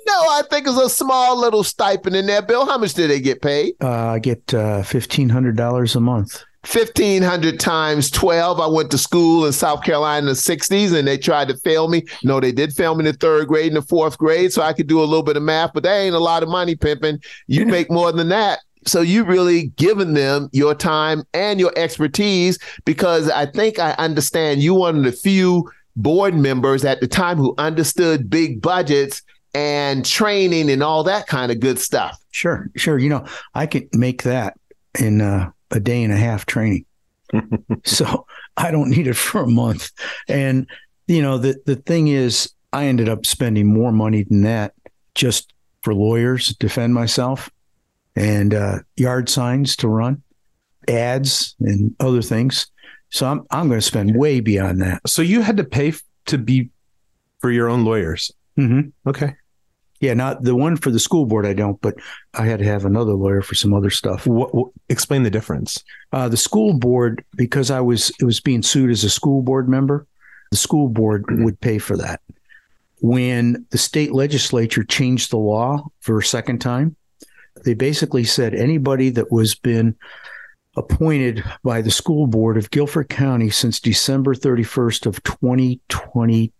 no. I think it's a small little stipend in there. Bill, how much did they get paid? Uh, I get uh, fifteen hundred dollars a month. Fifteen hundred times twelve. I went to school in South Carolina in the '60s, and they tried to fail me. No, they did fail me in the third grade and the fourth grade, so I could do a little bit of math. But that ain't a lot of money, pimping. You make more than that. So you really given them your time and your expertise because I think I understand you one of the few board members at the time who understood big budgets and training and all that kind of good stuff. Sure, sure. You know, I could make that in uh, a day and a half training. so I don't need it for a month. And you know, the the thing is, I ended up spending more money than that just for lawyers to defend myself, and uh, yard signs to run, ads and other things. So I'm I'm going to spend way beyond that. So you had to pay f- to be for your own lawyers. Mm-hmm. Okay. Yeah, not the one for the school board. I don't, but I had to have another lawyer for some other stuff. What, what, explain the difference. Uh, the school board, because I was it was being sued as a school board member, the school board would pay for that. When the state legislature changed the law for a second time, they basically said anybody that was been appointed by the school board of Guilford County since December 31st of 2022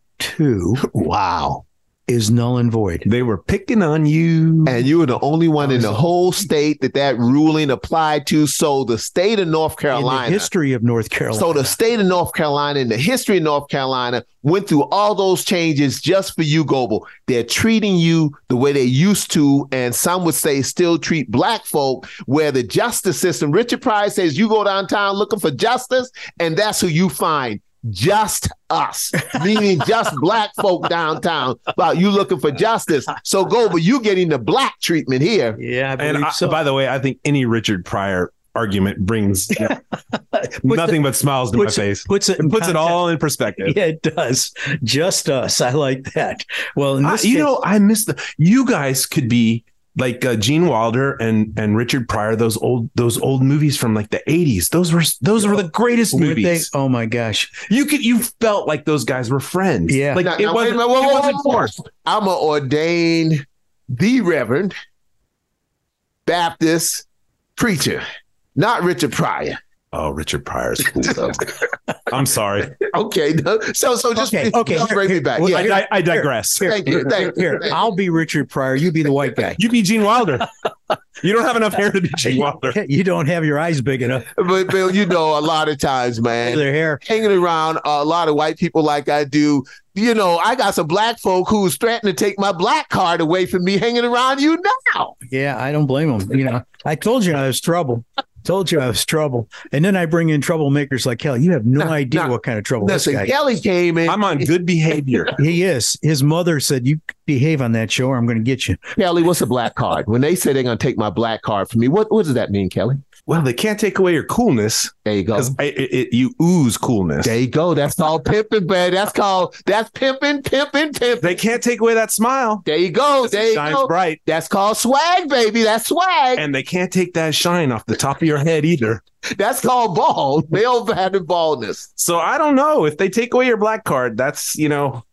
Wow. Is null and void. They were picking on you. And you were the only one in the whole state that that ruling applied to. So the state of North In the Carolina, history of North Carolina. so the state of North Carolina and the history of North Carolina went through all those changes just for you, Goebel. They're treating you the way they used to, and some would say still treat black folk, where the justice system, Richard Pryor says you go downtown looking for justice, and that's who you find. Just us, meaning just black folk downtown. About you looking for justice. So Goebel, you getting the black treatment here. yeah, I and believe I, so. by the way, I think any Richard Pryor argument brings nothing but smiles to my face. puts it It puts it all in perspective. Yeah, it does. Just us. I like that. Well, in I- this you case- know, I miss the. You guys could be like uh, Gene Wilder and and Richard Pryor. Those old those old movies from like the eighties. Those were those were the greatest weren't they- movies. oh my gosh. You could you felt like those guys were friends. Yeah. like Now- it now, wasn't, minute. Whoa, it wasn't whoa, whoa. forced. I'm an ordained, the Reverend Baptist preacher, not Richard Pryor. Oh, Richard Pryor's cool though. I'm sorry. Okay, no, so so just Okay, okay, just here- bring me back. well, Yeah, I, I, I digress. Here, Thank you, here, thank you, here. thank you. I'll be Richard Pryor. You be the white guy. You be Gene Wilder. You don't have enough hair to be Gene Wilder. You don't have your eyes big enough but Bill, you know, a lot of times, man, their hair. hanging around a lot of white people like I do. You know, I got some black folk who's threatening to take my black card away from me hanging around you now. Yeah, I don't blame them. You know, I told you I was trouble. Told you I was trouble. And then I bring in troublemakers like hell. You have no No, idea no. what kind of trouble this guy Kelly came in. I'm on good behavior. He is. His mother said, "You behave on that show, or I'm going to get you." Kelly, what's a black card? When they say they're going to take my black card from me, what, what does that mean, Kelly? Well, they can't take away your coolness There you go. because you ooze coolness. There you go. That's called pimping, man. That's called that's pimping, pimping, pimping. They can't take away that smile. There you go. There you Shines go. bright. That's called swag, baby. That's swag. And they can't take that shine off the top of your head either. That's called bald. Male having baldness. So I don't know if they take away your black card. That's you know,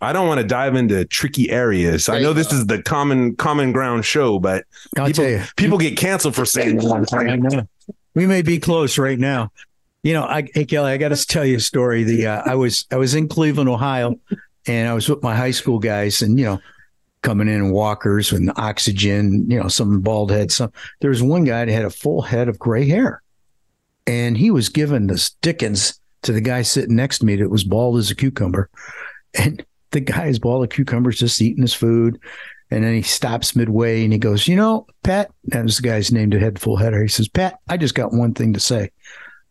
I don't want to dive into tricky areas. I know you this is the common common ground show, but I'll people, you, people get canceled for saying We may be close right now. You know, I, hey Kelly, I got to tell you a story. The uh, I was I was in Cleveland, Ohio, and I was with my high school guys, and you know, coming in in walkers and oxygen. You know, some bald head. Some there was one guy that had a full head of gray hair, and he was giving this Dickens to the guy sitting next to me that was bald as a cucumber, and the guy is bald as a cucumber, just eating his food. And then he stops midway and he goes, You know, Pat, that was the guy's name that had the full header. He says, Pat, I just got one thing to say.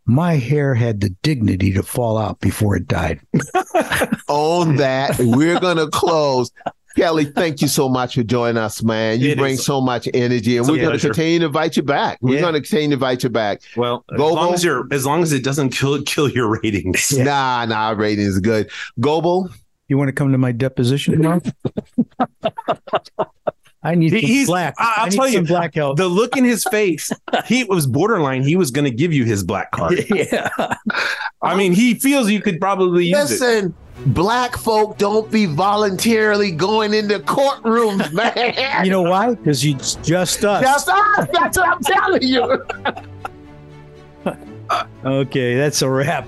My hair had the dignity to fall out before it died. On that, we're gonna close. Kelly, thank you so much for joining us, man. You It bring is- so much energy, and It's we're going to pleasure. continue to invite you back. We're Yeah. going to continue to invite you back. well, as long as you're as long as it doesn't kill kill your ratings. Yeah. Nah, nah, our rating is good. Goebel, You want to come to my deposition tomorrow? I need He- some he's- black. I- I'll I need tell you, black help. The look in his face, he was borderline. He was going to give you his black card. yeah. I mean, he feels you could probably use it. Listen, black folk don't be voluntarily going into courtrooms, man. You know why? Because you just us. That's us. That's what I'm telling you. okay, that's a wrap.